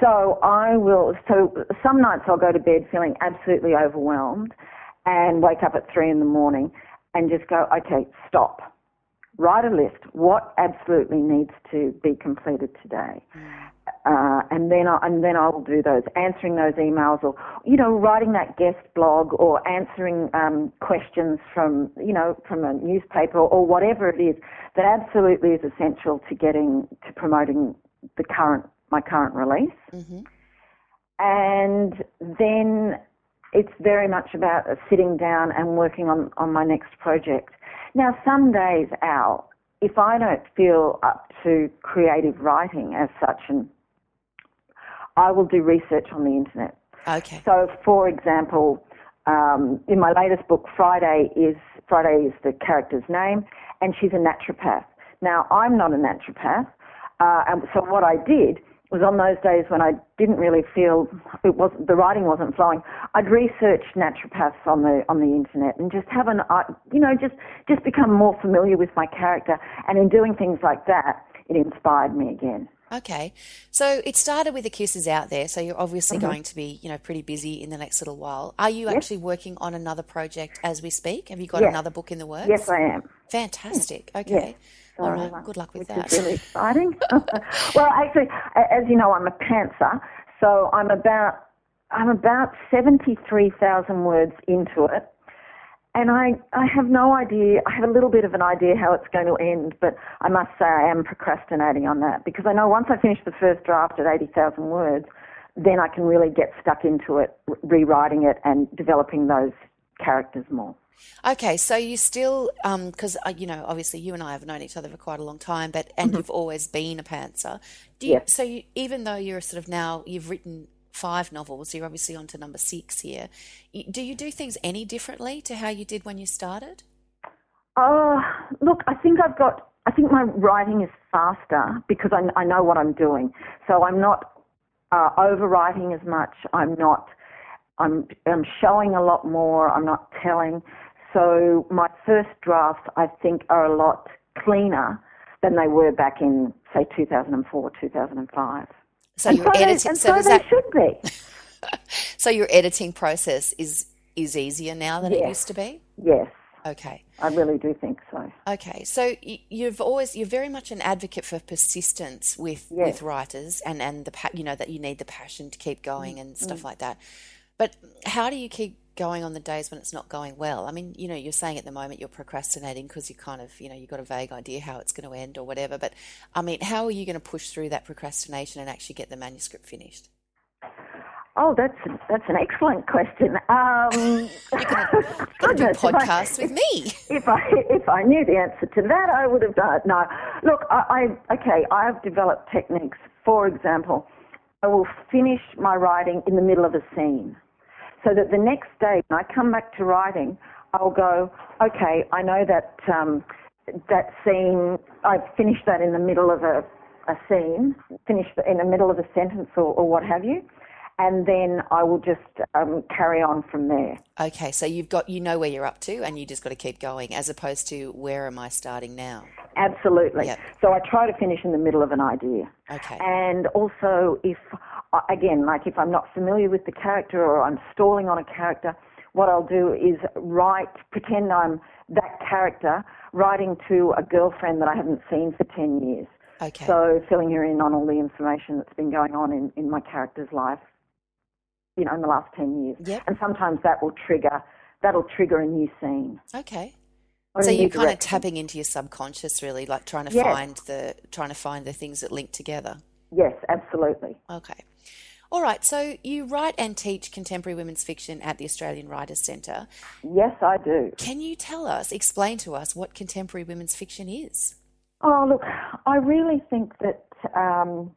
So I will, so some nights I'll go to bed feeling absolutely overwhelmed and wake up at three in the morning and just go, okay, stop. Write a list. What absolutely needs to be completed today? Uh, and then I, and then I will do those, answering those emails, or you know, writing that guest blog, or answering um, questions from you know from a newspaper, or whatever it is that absolutely is essential to getting to promoting the current my current release. And then it's very much about sitting down and working on on my next project. Now, some days, Al, if I don't feel up to creative writing as such, and I will do research on the internet. Okay. So, for example, um, in my latest book, Friday is Friday is the character's name, and she's a naturopath. Now, I'm not a naturopath, uh, and so what I did was on those days when I didn't really feel it was the writing wasn't flowing. I'd research naturopaths on the on the internet and just have an uh, you know just just become more familiar with my character. And in doing things like that, it inspired me again. Okay. So it started with the kisses out there. So you're obviously Mm-hmm. going to be, you know, pretty busy in the next little while. Are you actually working on another project as we speak? Have you got Yes. another book in the works? Yes, I am. Fantastic. Okay. So, All right. Good luck with that. is really exciting. well, actually, as you know, I'm a pantser, so I'm about I'm about seventy three thousand words into it, and I I have no idea. I have a little bit of an idea how it's going to end, but I must say I am procrastinating on that because I know once I finish the first draft at eighty thousand words, then I can really get stuck into it, rewriting it and developing those characters more. Okay, so you still, because uh, you know, obviously you and I have known each other for quite a long time, but and you've always been a pantser. Do you, Yes. So you, even though you're sort of now you've written five novels, you're obviously on to number six here. Do you do things any differently to how you did when you started? Oh, look, I think I've got, I think my writing is faster because I, I know what I'm doing. So I'm not uh, overwriting as much. I'm not, I'm, I'm showing a lot more. I'm not telling. So my first drafts, I think, are a lot cleaner than they were back in, say, 2004, 2005. So and your so they, editing, and so so they that, should be. so your editing process is is easier now than it used to be. Yes, Okay. I really do think so. Okay, so you've always you're very much an advocate for persistence with Yes. with writers and and the you know that you need the passion to keep going and stuff Mm. like that. But how do you keep going on the days when it's not going well? I mean, you know, you're saying at the moment you're procrastinating because you kind of you know you've got a vague idea how it's going to end or whatever. But I mean, how are you going to push through that procrastination and actually get the manuscript finished? Oh, that's that's an excellent question. Um, to do goodness, if I- with me. If I if I knew the answer to that, I would have done it. No, look, I, I okay. I have developed techniques. For example, I will finish my writing in the middle of a scene, so that the next day when I come back to writing, I'll go, okay, I know that um, that scene. I've finished that in the middle of a a scene, finished in the middle of a sentence or, or what have you, and then I will just um, carry on from there. Okay, so you've got you know where you're up to, and you just got to keep going, as opposed to where am I starting now? Absolutely. Yep. So I try to finish in the middle of an idea. Okay. And also, if, again, like if I'm not familiar with the character or I'm stalling on a character, what I'll do is write, pretend I'm that character, writing to a girlfriend that I haven't seen for 10 years. Okay. So filling her in on all the information that's been going on in, in my character's life, you know, in the last 10 years. Yep. And sometimes that will trigger, that'll trigger a new scene. Okay. So you're kind of tapping into your subconscious, really, like trying to Yes. find the trying to find the things that link together. Yes, absolutely. Okay. All right. So you write and teach contemporary women's fiction at the Australian Writers Centre. Yes, I do. Can you tell us, explain to us, what contemporary women's fiction is? Oh, look, I really think that, um,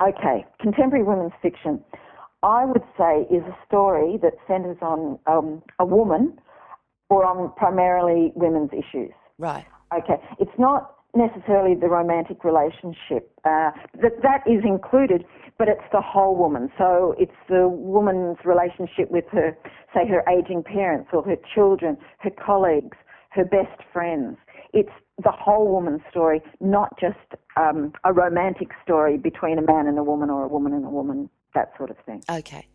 okay, contemporary women's fiction, I would say, is a story that centres on um, a woman or on primarily women's issues. Right. Okay, it's not necessarily the romantic relationship. Uh, that that is included, but it's the whole woman. So it's the woman's relationship with her, say, her aging parents or her children, her colleagues, her best friends. It's the whole woman's story, not just um, a romantic story between a man and a woman or a woman and a woman, that sort of thing. Okay.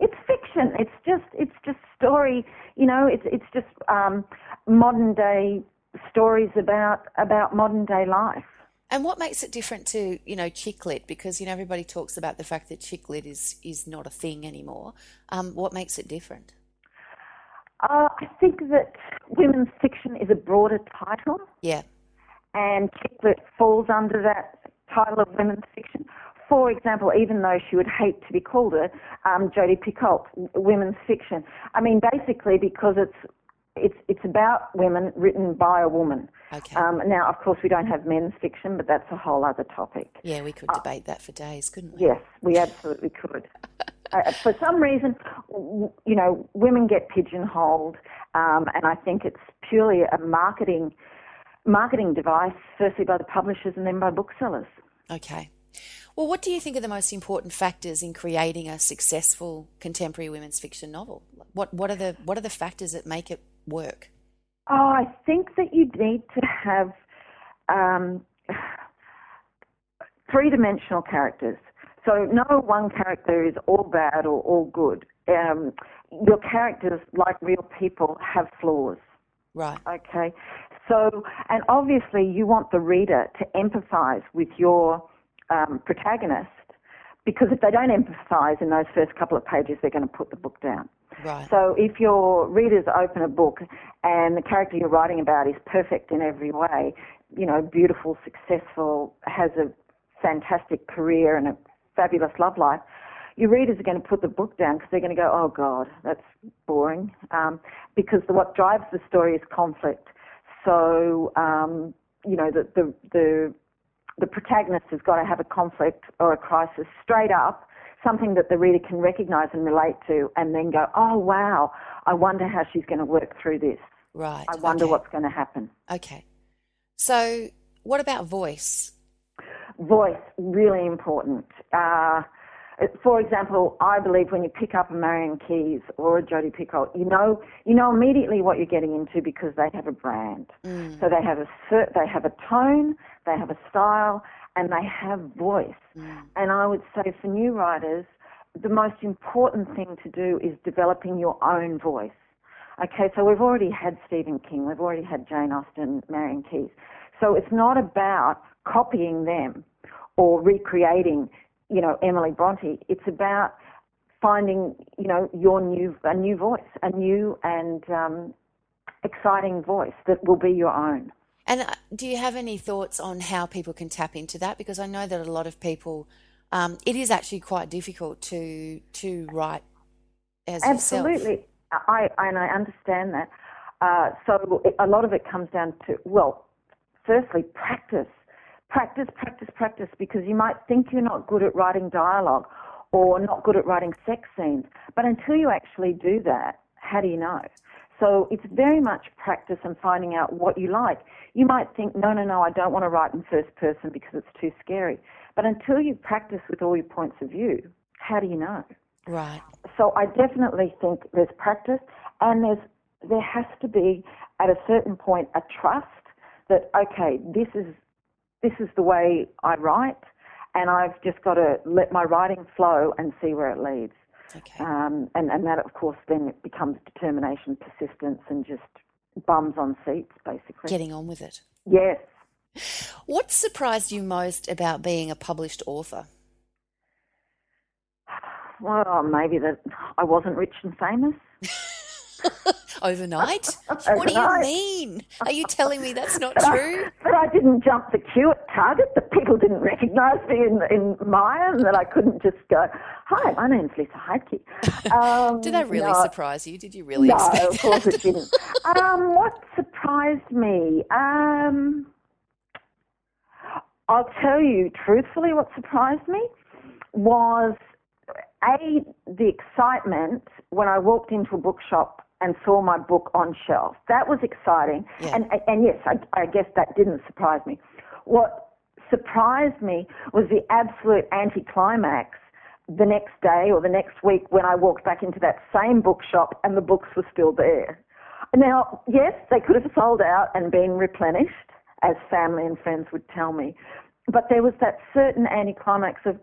It's fiction. It's just it's just story. You know, it's it's just um, modern day stories about about modern day life. And what makes it different to, you know, chick lit? Because, you know, everybody talks about the fact that chick lit is, is not a thing anymore. Um, what makes it different? Uh, I think that women's fiction is a broader title, Yeah. and chick lit falls under that title of women's fiction. For example, even though she would hate to be called it, um, Jodi Picoult, women's fiction. I mean, basically because it's it's it's about women written by a woman. Okay. Um, now, of course, we don't have men's fiction, but that's a whole other topic. yeah, we could debate that for days, couldn't we? Yes, we absolutely could. Uh, for some reason, w- you know, women get pigeonholed, um, and I think it's purely a marketing marketing device, firstly by the publishers and then by booksellers. Okay. Well, what do you think are the most important factors in creating a successful contemporary women's fiction novel? What what are the what are the factors that make it work? Oh, I think that you need to have um, three dimensional characters. So no one character is all bad or all good. Um, your characters, like real people, have flaws. Right. Okay. So, and obviously, you want the reader to empathize with your um, protagonist because if they don't empathize in those first couple of pages, they're going to put the book down. Right. So, if your readers open a book and the character you're writing about is perfect in every way, you know, beautiful, successful, has a fantastic career and a fabulous love life, your readers are going to put the book down because they're going to go, oh God, that's boring. Um, because the, what drives the story is conflict. So, um, you know, the, the, the, the protagonist has got to have a conflict or a crisis straight up, something that the reader can recognize and relate to, and then go, oh wow, I wonder how she's going to work through this. Right. I wonder okay. what's going to happen. Okay. So, what about voice? Voice, really important. Uh, for example, I believe when you pick up a Marian Keyes or a Jodi Picoult, you know you know immediately what you're getting into because they have a brand. Mm. So they have a they have a tone, they have a style, and they have voice. Mm. And I would say for new writers, the most important thing to do is developing your own voice. Okay, so we've already had Stephen King, we've already had Jane Austen, Marian Keyes. So it's not about copying them or recreating you know, Emily Bronte. It's about finding, you know, your new, a new voice, a new and um, exciting voice that will be your own. And uh, do you have any thoughts on how people can tap into that? Because I know that a lot of people, um, it is actually quite difficult to to write as Absolutely. yourself. I and I understand that. Uh, so a lot of it comes down to well, firstly, practice practice, practice, practice, because you might think you're not good at writing dialogue or not good at writing sex scenes. But until you actually do that, how do you know? So it's very much practice and finding out what you like. You might think, no, no, no, I don't want to write in first person because it's too scary. But until you practice with all your points of view, how do you know? Right. So I definitely think there's practice and there's there has to be at a certain point a trust that okay, this is this is the way I write, and I've just got to let my writing flow and see where it leads. Okay. Um, and, and that, of course, then it becomes determination, persistence, and just bums on seats, basically. Getting on with it. Yes. What surprised you most about being a published author? Well, maybe that I wasn't rich and famous. Overnight? What do you mean? Are you telling me that's not But I- true? but I didn't jump the queue at Target, that people didn't recognise me in, in Myer, and that I couldn't just go, Hi, my name's Lisa Heidke. Um, Did that really no, surprise you? Did you really No, expect of course that? it didn't. um, what surprised me? Um, I'll tell you truthfully what surprised me was A, the excitement when I walked into a bookshop and saw my book on shelf. That was exciting. Yeah. And, and yes, I, I guess that didn't surprise me. What surprised me was the absolute anticlimax the next day or the next week when I walked back into that same bookshop and the books were still there. Now, yes, they could have sold out and been replenished, as family and friends would tell me, but there was that certain anticlimax of,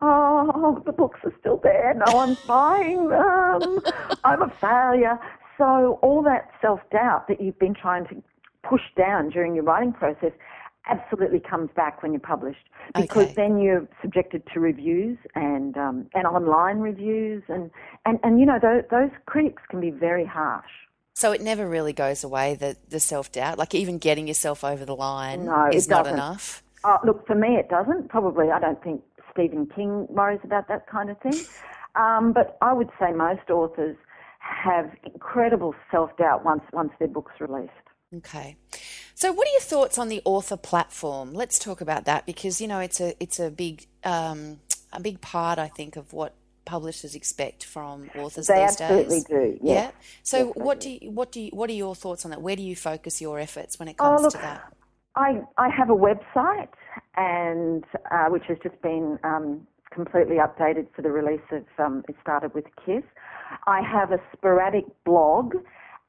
oh, the books are still there, no one's buying them, I'm a failure. So all that self-doubt that you've been trying to push down during your writing process absolutely comes back when you're published because Okay. then you're subjected to reviews and um, and online reviews and and, and you know those, those critics can be very harsh. So it never really goes away, the, the self doubt. Like even getting yourself over the line No, is not enough. Uh, look, for me, it doesn't. Probably, I don't think Stephen King worries about that kind of thing. Um, but I would say most authors have incredible self doubt once once their book's released. Okay. So what are your thoughts on the author platform? Let's talk about that because you know it's a it's a big um, a big part I think of what publishers expect from authors They these absolutely days. do. Yeah. So Yes, what do. you, what do you, what are your thoughts on that? Where do you focus your efforts when it Oh, comes look, to that? I I have a website and uh, which has just been um, completely updated for the release of um, it started with Kiss. I have a sporadic blog.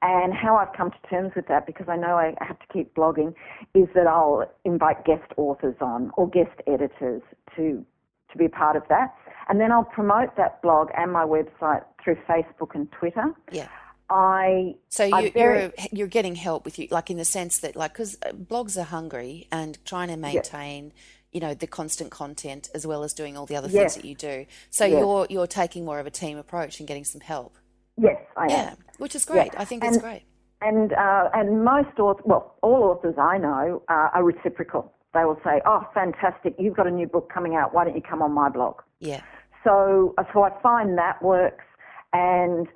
And how I've come to terms with that, because I know I have to keep blogging, is that I'll invite guest authors on or guest editors to to be a part of that, and then I'll promote that blog and my website through Facebook and Twitter. Yeah. I So you, very- you're you're getting help with you, like in the sense that, like, because blogs are hungry and trying to maintain, you know, the constant content as well as doing all the other Yes. things that you do. So Yes. you're you're taking more of a team approach and getting some help. yes, I am. Yeah, which is great. I think it's And- great. And uh, and most authors, well, all authors I know uh, are reciprocal. They will say, "Oh, fantastic! You've got a new book coming out. Why don't you come on my blog?" Yeah. so, so I find that works. And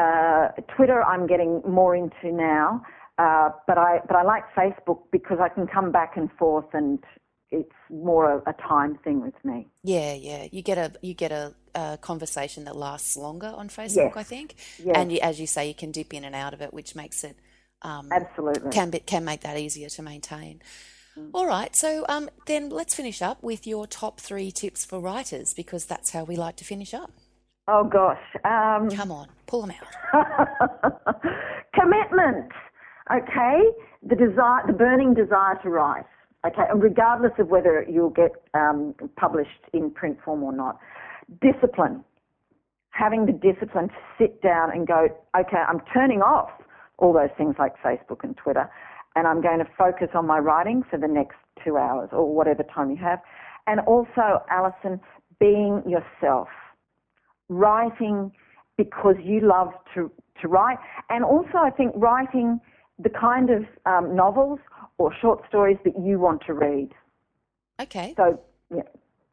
uh, Twitter, I'm getting more into now. Uh, but I but I like Facebook because I can come back and forth, and it's more a, a time thing with me. Yeah, yeah. You get a you get a, a conversation that lasts longer on Facebook, Yes. I think. Yes. And you, as you say, you can dip in and out of it, which makes it um, Absolutely. can be, can make that easier to maintain. All right, so um, then let's finish up with your top three tips for writers because that's how we like to finish up. Oh gosh. Um, Come on, pull them out. commitment. Okay, the desire, the burning desire to write. Okay, and regardless of whether you'll get um, published in print form or not, discipline. Having the discipline to sit down and go, okay, I'm turning off all those things like Facebook and Twitter, and I'm going to focus on my writing for the next two hours or whatever time you have. And also, Allison, being yourself writing because you love to, to write, and also I think writing the kind of um, novels or short stories that you want to read. Okay. So, yeah.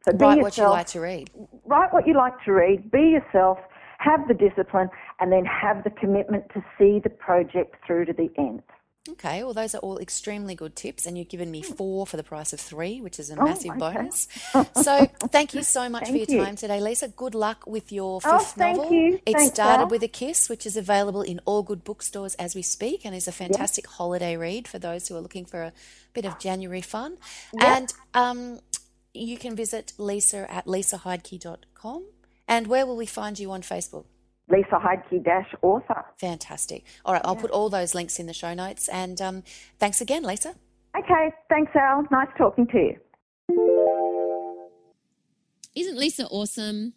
So be Write yourself. what you like to read. Write what you like to read. Be yourself. Have the discipline, and then have the commitment to see the project through to the end. Okay, well, those are all extremely good tips, and you've given me four for the price of three, which is a Oh, massive okay. bonus. So, thank you so much for your you. time today, Lisa. Good luck with your Oh, fifth thank novel. you. It Thanks, started with a kiss, which is available in all good bookstores as we speak, and is a fantastic holiday read for those who are looking for a bit of January fun. And um, you can visit Lisa at lisaheidke.com. And where will we find you on Facebook? Lisa Heidke dash author. Fantastic. All right, I'll put all those links in the show notes. And um, thanks again, Lisa. Okay, thanks, Al. Nice talking to you. Isn't Lisa awesome?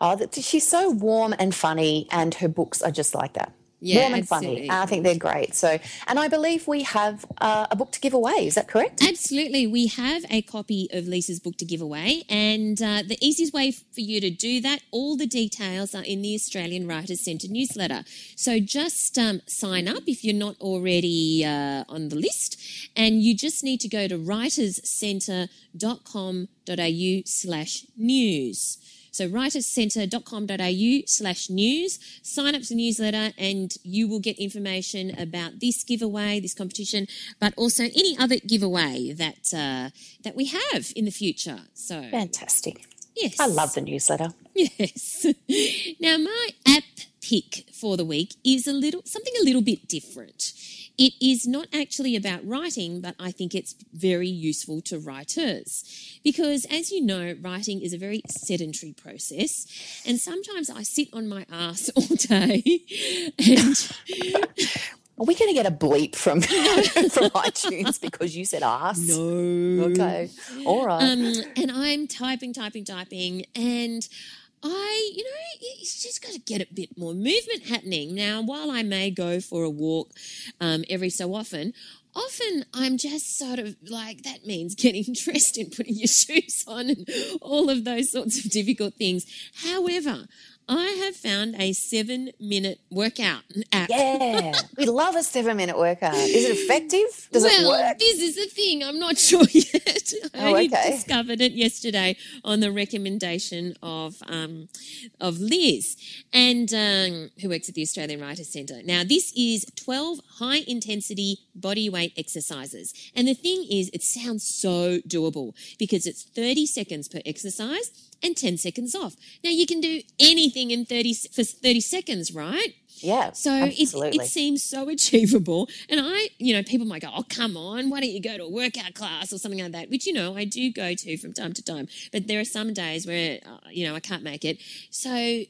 Oh, she's so warm and funny, and her books are just like that. Yeah, warm and funny. absolutely. And I think they're great. So, and I believe we have uh, a book to give away. Is that correct? Absolutely. We have a copy of Lisa's book to give away. And uh, the easiest way for you to do that, all the details are in the Australian Writers Centre newsletter. So just um, sign up if you're not already uh, on the list. And you just need to go to writerscentre.com.au slash news. So writerscentre.com.au slash news. Sign up to the newsletter and you will get information about this giveaway, this competition, but also any other giveaway that uh, that we have in the future. So Fantastic. yes. I love the newsletter. Yes. now my app pick for the week is a little something a little bit different. It is not actually about writing, but I think it's very useful to writers. Because as you know, writing is a very sedentary process. And sometimes I sit on my ass all day and Are we going to get a bleep from from iTunes because you said ass? no. Okay. All right. Um, and I'm typing, typing, typing, and I, you know, it's just got to get a bit more movement happening. Now, while I may go for a walk um, every so often, often I'm just sort of like, that means getting dressed and putting your shoes on and all of those sorts of difficult things. However, I have found a seven minute workout app. yeah. we love a seven minute workout. Is it effective? Does well, it work? this is the thing. I'm not sure yet. I Oh, only okay. discovered it yesterday on the recommendation of um, of Liz, and um, who works at the Australian Writers Centre. Now, this is 12 high intensity body weight exercises, and the thing is, it sounds so doable because it's 30 seconds per exercise and 10 seconds off. Now, you can do anything in 30 for 30 seconds, right? Yeah. So it, absolutely. it seems so achievable. And I, you know, people might go, oh, come on, why don't you go to a workout class or something like that? Which, you know, I do go to from time to time. But there are some days where, uh, you know, I can't make it. So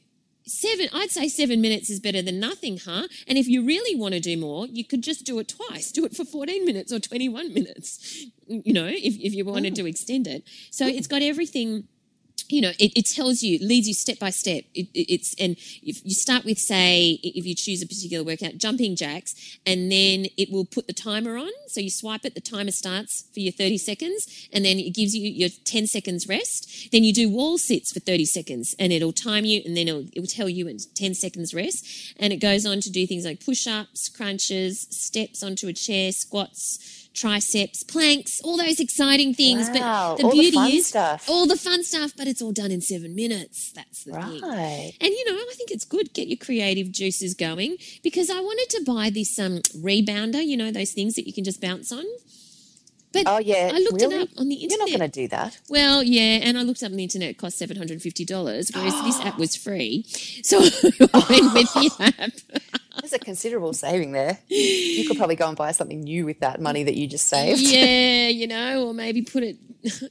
seven, I'd say seven minutes is better than nothing, huh? And if you really want to do more, you could just do it twice. Do it for 14 minutes or 21 minutes, you know, if, if you wanted to extend it. So it's got everything you know, it, it tells you, leads you step by step. It, it- it's and if you start with, say, if you choose a particular workout, jumping jacks, and then it will put the timer on. So you swipe it, the timer starts for your thirty seconds, and then it gives you your ten seconds rest. Then you do wall sits for thirty seconds, and it'll time you, and then it'll, it will tell you in ten seconds rest. And it goes on to do things like push-ups, crunches, steps onto a chair, squats triceps, planks, all those exciting things. Wow, But the the beauty fun is stuff. all the fun stuff, but it's all done in seven minutes. That's the thing. Right. And you know, I think it's good. Get your creative juices going because I wanted to buy this um rebounder. You know, those things that you can just bounce on. But Oh yeah. I looked really? it up on the internet. You're not going to do that. Well, yeah, and I looked up on the internet. It cost seven hundred fifty dollars, whereas this app was free. So I went with the app. There's a considerable saving there. You could probably go and buy something new with that money that you just saved. Yeah, you know, or maybe put it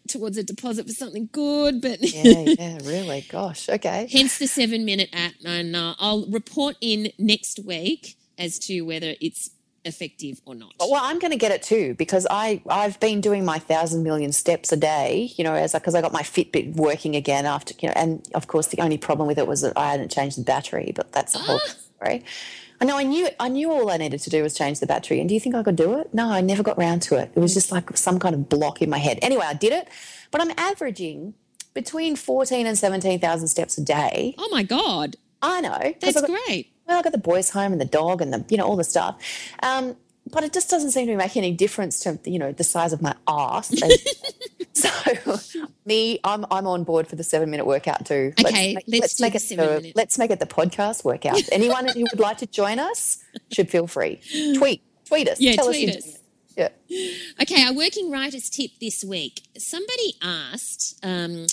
towards a deposit for something good. But yeah, yeah, really. Gosh. Okay. hence the seven minute app, and uh, I'll report in next week as to whether it's effective or not. Well, I'm going to get it too because I I've been doing my thousand million steps a day. You know, as because I got my Fitbit working again after you know, and of course the only problem with it was that I hadn't changed the battery. But that's a whole story. I know. I knew. I knew all I needed to do was change the battery. And do you think I could do it? No, I never got round to it. It was just like some kind of block in my head. Anyway, I did it, but I'm averaging between fourteen and seventeen thousand steps a day. oh my god, I know. that's got- great. well, I got the boys home and the dog and the you know all the stuff, um, but it just doesn't seem to making any difference to you know the size of my ass. so me, I'm I'm on board for the seven minute workout too. Okay, let's do make the it seven the, let's make it the podcast workout. Anyone who would like to join us should feel free. Tweet tweet us. Yeah, Tell tweet us. us. Yeah. Okay, our working writers tip this week. Somebody asked um,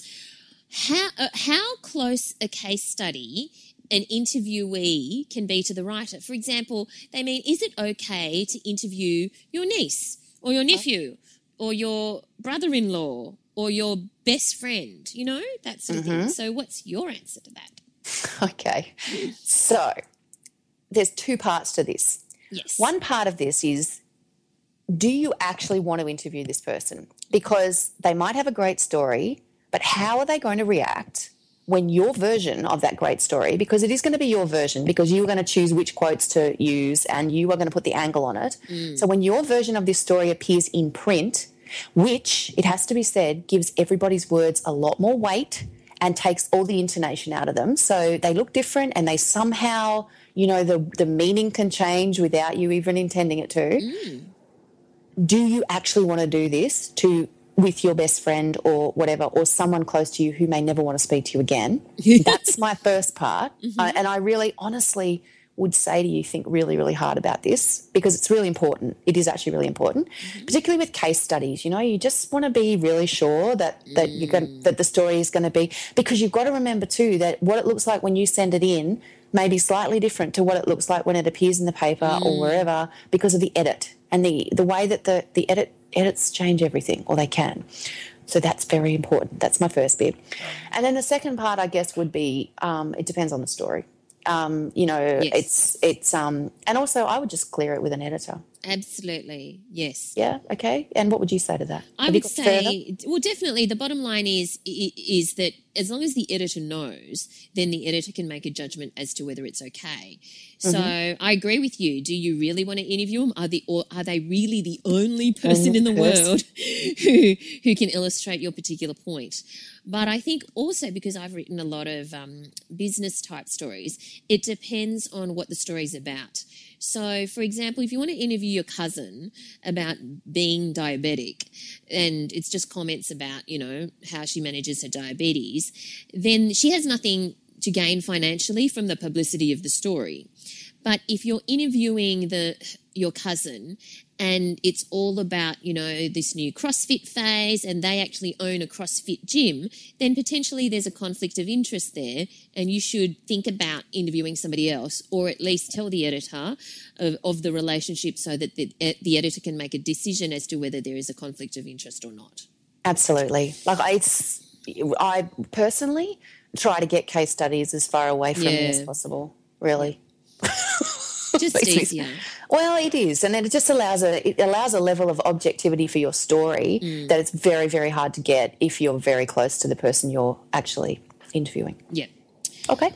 how uh, how close a case study an interviewee can be to the writer. For example, they mean, is it okay to interview your niece or your nephew or your brother-in-law or your best friend? You know that sort of Mm-hmm. thing. So, what's your answer to that? Okay. So there's two parts to this. Yes. One part of this is do you actually want to interview this person? Because they might have a great story, but how are they going to react when your version of that great story, because it is going to be your version, because you are going to choose which quotes to use and you are going to put the angle on it. Mm. So when your version of this story appears in print, which it has to be said gives everybody's words a lot more weight and takes all the intonation out of them. So they look different and they somehow, you know, the, the meaning can change without you even intending it to. Mm. Do you actually want to do this to with your best friend or whatever, or someone close to you who may never want to speak to you again? That's my first part. Uh, and I really honestly would say to you, think really, really hard about this because it's really important. It is actually really important, particularly with case studies. You know, you just want to be really sure that that you're going that the story is going to be because you've got to remember too that what it looks like when you send it in may be slightly different to what it looks like when it appears in the paper or wherever because of the edit and the the way that the the edit edits change everything or they can. So that's very important. That's my first bit. And then the second part, I guess, would be um, it depends on the story. Um, you know, Yes. it's it's um, and also I would just clear it with an editor. Absolutely. Yes. Yeah, okay. And what would you say to that? I Have would got further? say, well, definitely. The bottom line is is that as long as the editor knows, then the editor can make a judgment as to whether it's okay. So Mm-hmm. I agree with you. Do you really want to interview them? Are the or are they really the only person in the world who who can illustrate your particular point? But I think also because I've written a lot of um, business type stories, it depends on what the story's about. So, for example, if you want to interview your cousin about being diabetic and it's just comments about, you know, how she manages her diabetes, then she has nothing to gain financially from the publicity of the story. But if you're interviewing the your cousin and it's all about, you know, this new CrossFit phase and they actually own a CrossFit gym, then potentially there's a conflict of interest there and you should think about interviewing somebody else or at least tell the editor of, of the relationship so that the, the editor can make a decision as to whether there is a conflict of interest or not. Absolutely. Like I, it's, I personally try to get case studies as far away from me as possible. Really. Just me- easier. Well, it is, and then it just allows a it allows a level of objectivity for your story Mm. that it's very very hard to get if you're very close to the person you're actually interviewing. Yeah. Okay.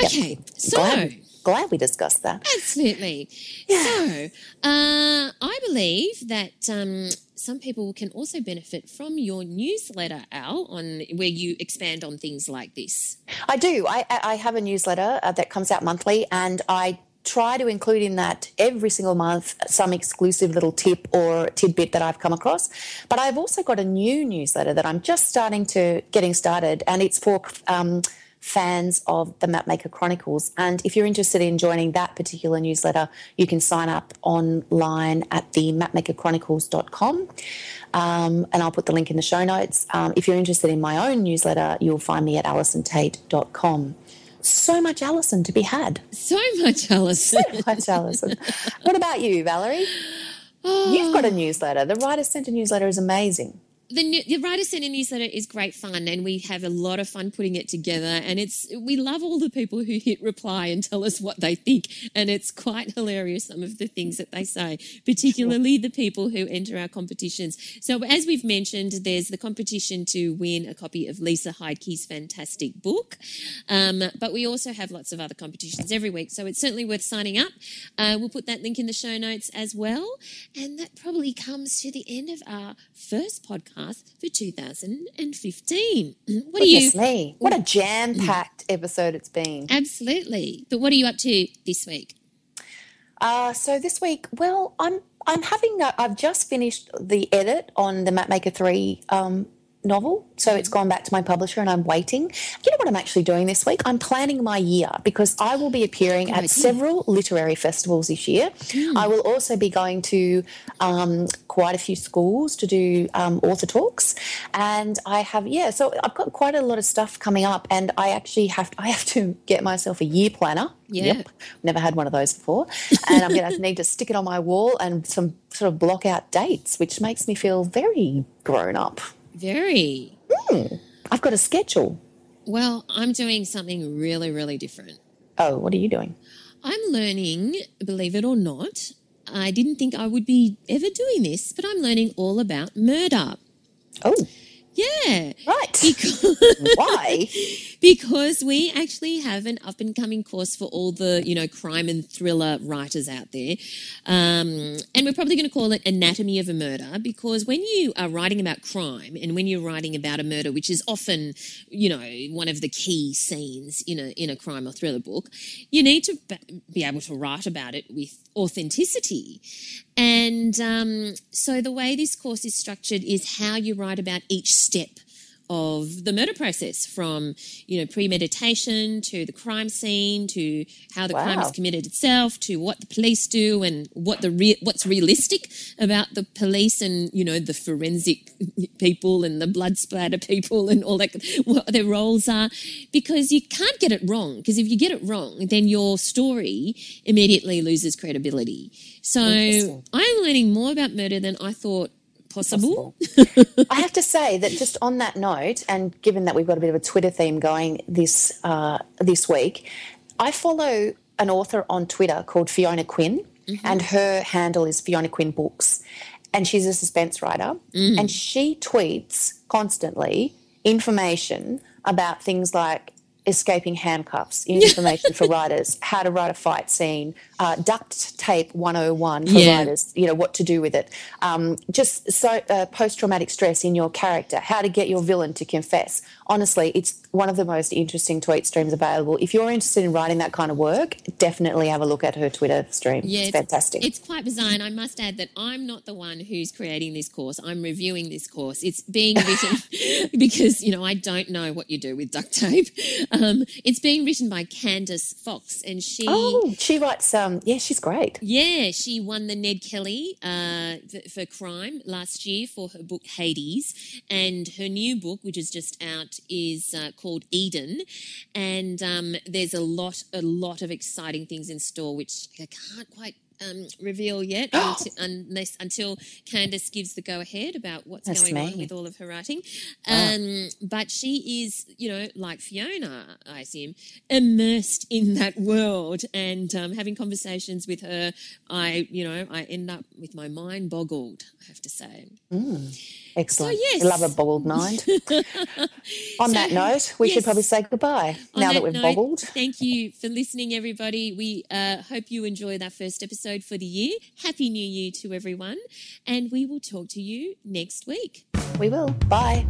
Yep. Okay. So. Glad, glad we discussed that. Absolutely. So, uh, I believe that um, some people can also benefit from your newsletter, Al, on where you expand on things like this. I do. I, I I have a newsletter uh, that comes out monthly, and I try to include in that every single month some exclusive little tip or tidbit that I've come across. But I've also got a new newsletter that I'm just starting to getting started, and it's for um, fans of the Mapmaker Chronicles. And if you're interested in joining that particular newsletter, you can sign up online at the mapmakerchronicles.com. Um, and I'll put the link in the show notes. Um, if you're interested in my own newsletter, you'll find me at allisontait.com so much Allison to be had. So much Allison. So much Allison. what about you, Valerie? Oh. You've got a newsletter. The Writer Centre newsletter is amazing the, the Writer Centre newsletter is great fun, and we have a lot of fun putting it together. And it's we love all the people who hit reply and tell us what they think, and it's quite hilarious some of the things that they say, particularly the people who enter our competitions. So as we've mentioned, there's the competition to win a copy of Lisa Heidke's fantastic book, um, but we also have lots of other competitions every week. So it's certainly worth signing up. Uh, we'll put that link in the show notes as well, and that probably comes to the end of our first podcast for 2015. What Goodness are you? Me. What a jam packed episode it's been. Absolutely. But what are you up to this week? Uh, so this week, well, I'm I'm having I've just finished the edit on the Mapmaker three um, novel. So it's gone back to my publisher and I'm waiting. You know what I'm actually doing this week? I'm planning my year because I will be appearing at several literary festivals this year. Mm. I will also be going to um, quite a few schools to do um, author talks. And I have, yeah, so I've got quite a lot of stuff coming up and I actually have, I have to get myself a year planner. Yeah. Yep. Never had one of those before. And I'm going to need to stick it on my wall and some sort of block out dates, which makes me feel very grown up. Very. Mm, I've got a schedule. Well, I'm doing something really, really different. Oh, what are you doing? I'm learning, believe it or not, I didn't think I would be ever doing this, but I'm learning all about murder. Oh. Yeah. Right. Because Why? because we actually have an up and coming course for all the, you know, crime and thriller writers out there. Um, and we're probably going to call it Anatomy of a Murder because when you are writing about crime and when you're writing about a murder, which is often, you know, one of the key scenes in a, in a crime or thriller book, you need to be able to write about it with authenticity. And um, so the way this course is structured is how you write about each step of the murder process from you know premeditation to the crime scene to how the wow. crime is committed itself to what the police do and what the re- what's realistic about the police and you know the forensic people and the blood splatter people and all that what their roles are. Because you can't get it wrong because if you get it wrong then your story immediately loses credibility. So i'm learning more about murder than i thought possible. possible. I have to say that just on that note, and given that we've got a bit of a Twitter theme going this uh, this week, I follow an author on Twitter called Fiona Quinn, mm-hmm. and her handle is Fiona Quinn Books, and she's a suspense writer, mm. and she tweets constantly information about things like escaping handcuffs, information for writers, how to write a fight scene, uh, duct tape 101 for yeah. writers, you know, what to do with it. Um, just so uh, post traumatic stress in your character, how to get your villain to confess. Honestly, it's one of the most interesting tweet streams available. If you're interested in writing that kind of work, definitely have a look at her Twitter stream. Yeah, it's, it's fantastic. It's quite bizarre. And I must add that I'm not the one who's creating this course. I'm reviewing this course. It's being written because, you know, I don't know what you do with duct tape. Um, it's being written by Candice Fox, and she. Oh, she writes. Um, yeah, she's great. Yeah, she won the Ned Kelly uh, for crime last year for her book Hades, and her new book, which is just out, is uh, called Eden, and um, there's a lot, a lot of exciting things in store, which I can't quite um, reveal yet until, unless until Candice gives the go ahead about what's That's going me. on with all of her writing. Um, But she is, you know, like Fiona, I assume, immersed in that world and um, having conversations with her. I, you know, I end up with my mind boggled. I have to say. Mm. Excellent. So, yes. I love a boggled mind. On so, that note, we yes. should probably say goodbye now that, that we've note, boggled. Thank you for listening, everybody. We uh, hope you enjoy that first episode for the year. Happy New Year to everyone. And we will talk to you next week. We will. Bye.